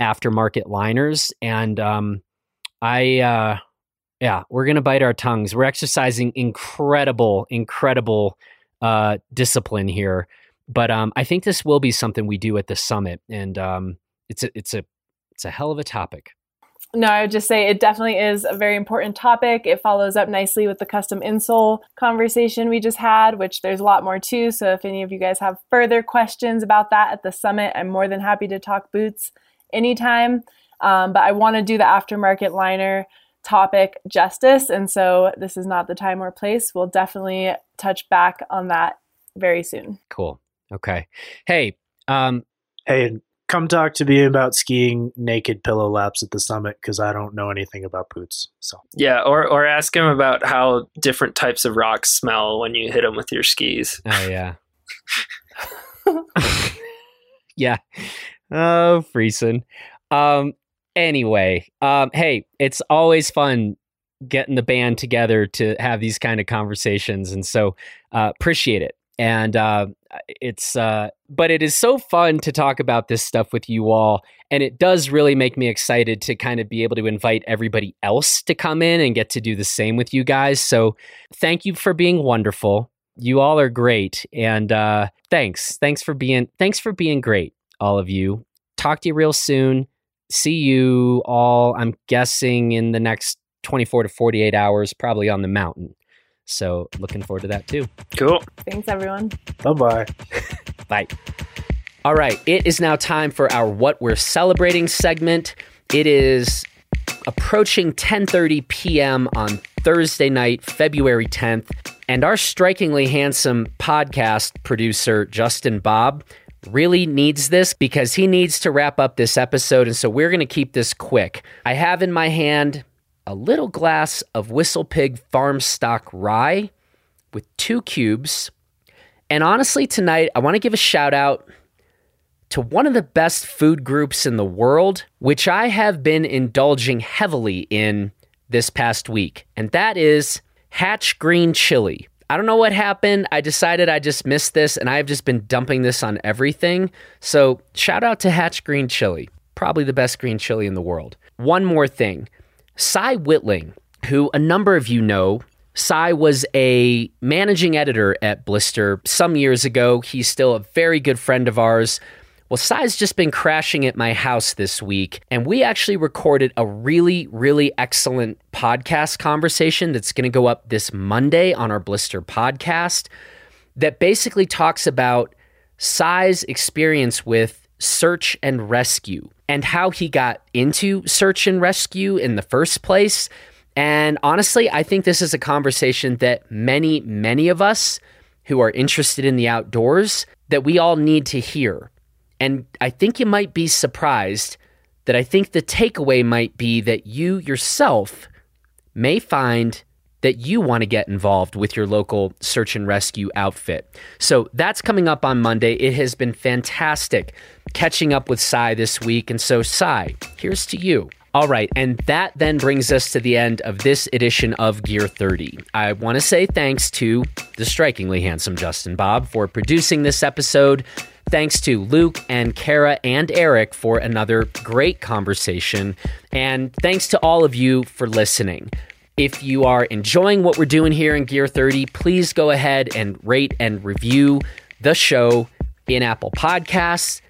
aftermarket liners. And um, I, uh, yeah, we're to bite our tongues. We're exercising incredible, incredible uh, discipline here. But um, I think this will be something we do at the summit. And um, it's a, it's a, it's a hell of a topic. No, I would just say it definitely is a very important topic. It follows up nicely with the custom insole conversation we just had, which there's a lot more too. So if any of you guys have further questions about that at the summit, I'm more than happy to talk boots anytime. Um, but I want to do the aftermarket liner topic justice. And so this is not the time or place. We'll definitely touch back on that very soon. Cool. Okay. Hey, um, hey, come talk to me about skiing naked pillow laps at the summit because I don't know anything about boots. So yeah, or or ask him about how different types of rocks smell when you hit them with your skis. Oh yeah, yeah. Oh, Freson. Um. Anyway, um. Hey, it's always fun getting the band together to have these kind of conversations, and so uh, appreciate it and uh, it's uh, but it is so fun to talk about this stuff with you all and it does really make me excited to kind of be able to invite everybody else to come in and get to do the same with you guys. So thank you for being wonderful. You all are great and uh, thanks. Thanks for being thanks for being great all of you. Talk to you real soon. See you all i'm guessing in the next 24 to 48 hours probably on the mountain so looking forward to that too. Cool. Thanks, everyone. Bye-bye. Bye. All right, it is now time for our what we're celebrating segment. It is approaching 10:30 p.m. on Thursday night, February 10th. And our strikingly handsome podcast producer, Justin Bob, really needs this because he needs to wrap up this episode. And so we're going to keep this quick. I have in my hand a little glass of Whistle Pig Farm Stock Rye with two cubes. And honestly, tonight, I want to give a shout out to one of the best food groups in the world, which I have been indulging heavily in this past week, and that is Hatch Green Chili. I don't know what happened. I decided I just missed this, and I've just been dumping this on everything. So, shout out to Hatch Green Chili, probably the best green chili in the world. One more thing Cy Whitling, who a number of you know, Cy was a managing editor at Blister some years ago. He's still a very good friend of ours. Well, Cy's just been crashing at my house this week, and we actually recorded a really, really excellent podcast conversation that's going to go up this Monday on our Blister podcast that basically talks about Cy's experience with search and rescue and how he got into search and rescue in the first place. And honestly, I think this is a conversation that many, many of us who are interested in the outdoors that we all need to hear and I think you might be surprised that I think the takeaway might be that you yourself may find that you want to get involved with your local search and rescue outfit. So that's coming up on Monday. It has been fantastic catching up with Cy this week. And so, Cy, here's to you. All right, and that then brings us to the end of this edition of Gear 30. I want to say thanks to the strikingly handsome Justin Bob for producing this episode Thanks to Luke and Kara and Eric for another great conversation. And thanks to all of you for listening. If you are enjoying what we're doing here in Gear 30, please go ahead and rate and review the show in Apple Podcasts.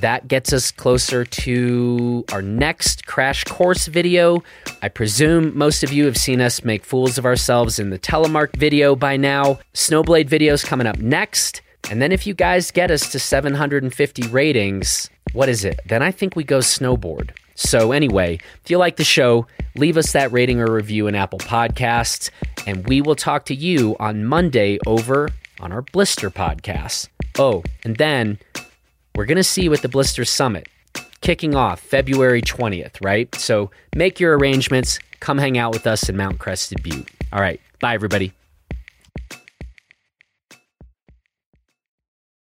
That gets us closer to our next crash course video. I presume most of you have seen us make fools of ourselves in the telemark video by now. Snowblade videos coming up next. And then if you guys get us to 750 ratings, what is it? Then I think we go snowboard. So, anyway, if you like the show, leave us that rating or review in Apple Podcasts, and we will talk to you on Monday over on our Blister podcast. Oh, and then we're going to see you at the Blister Summit kicking off February 20th, right? So make your arrangements, come hang out with us in Mount Crested Butte. All right, bye, everybody.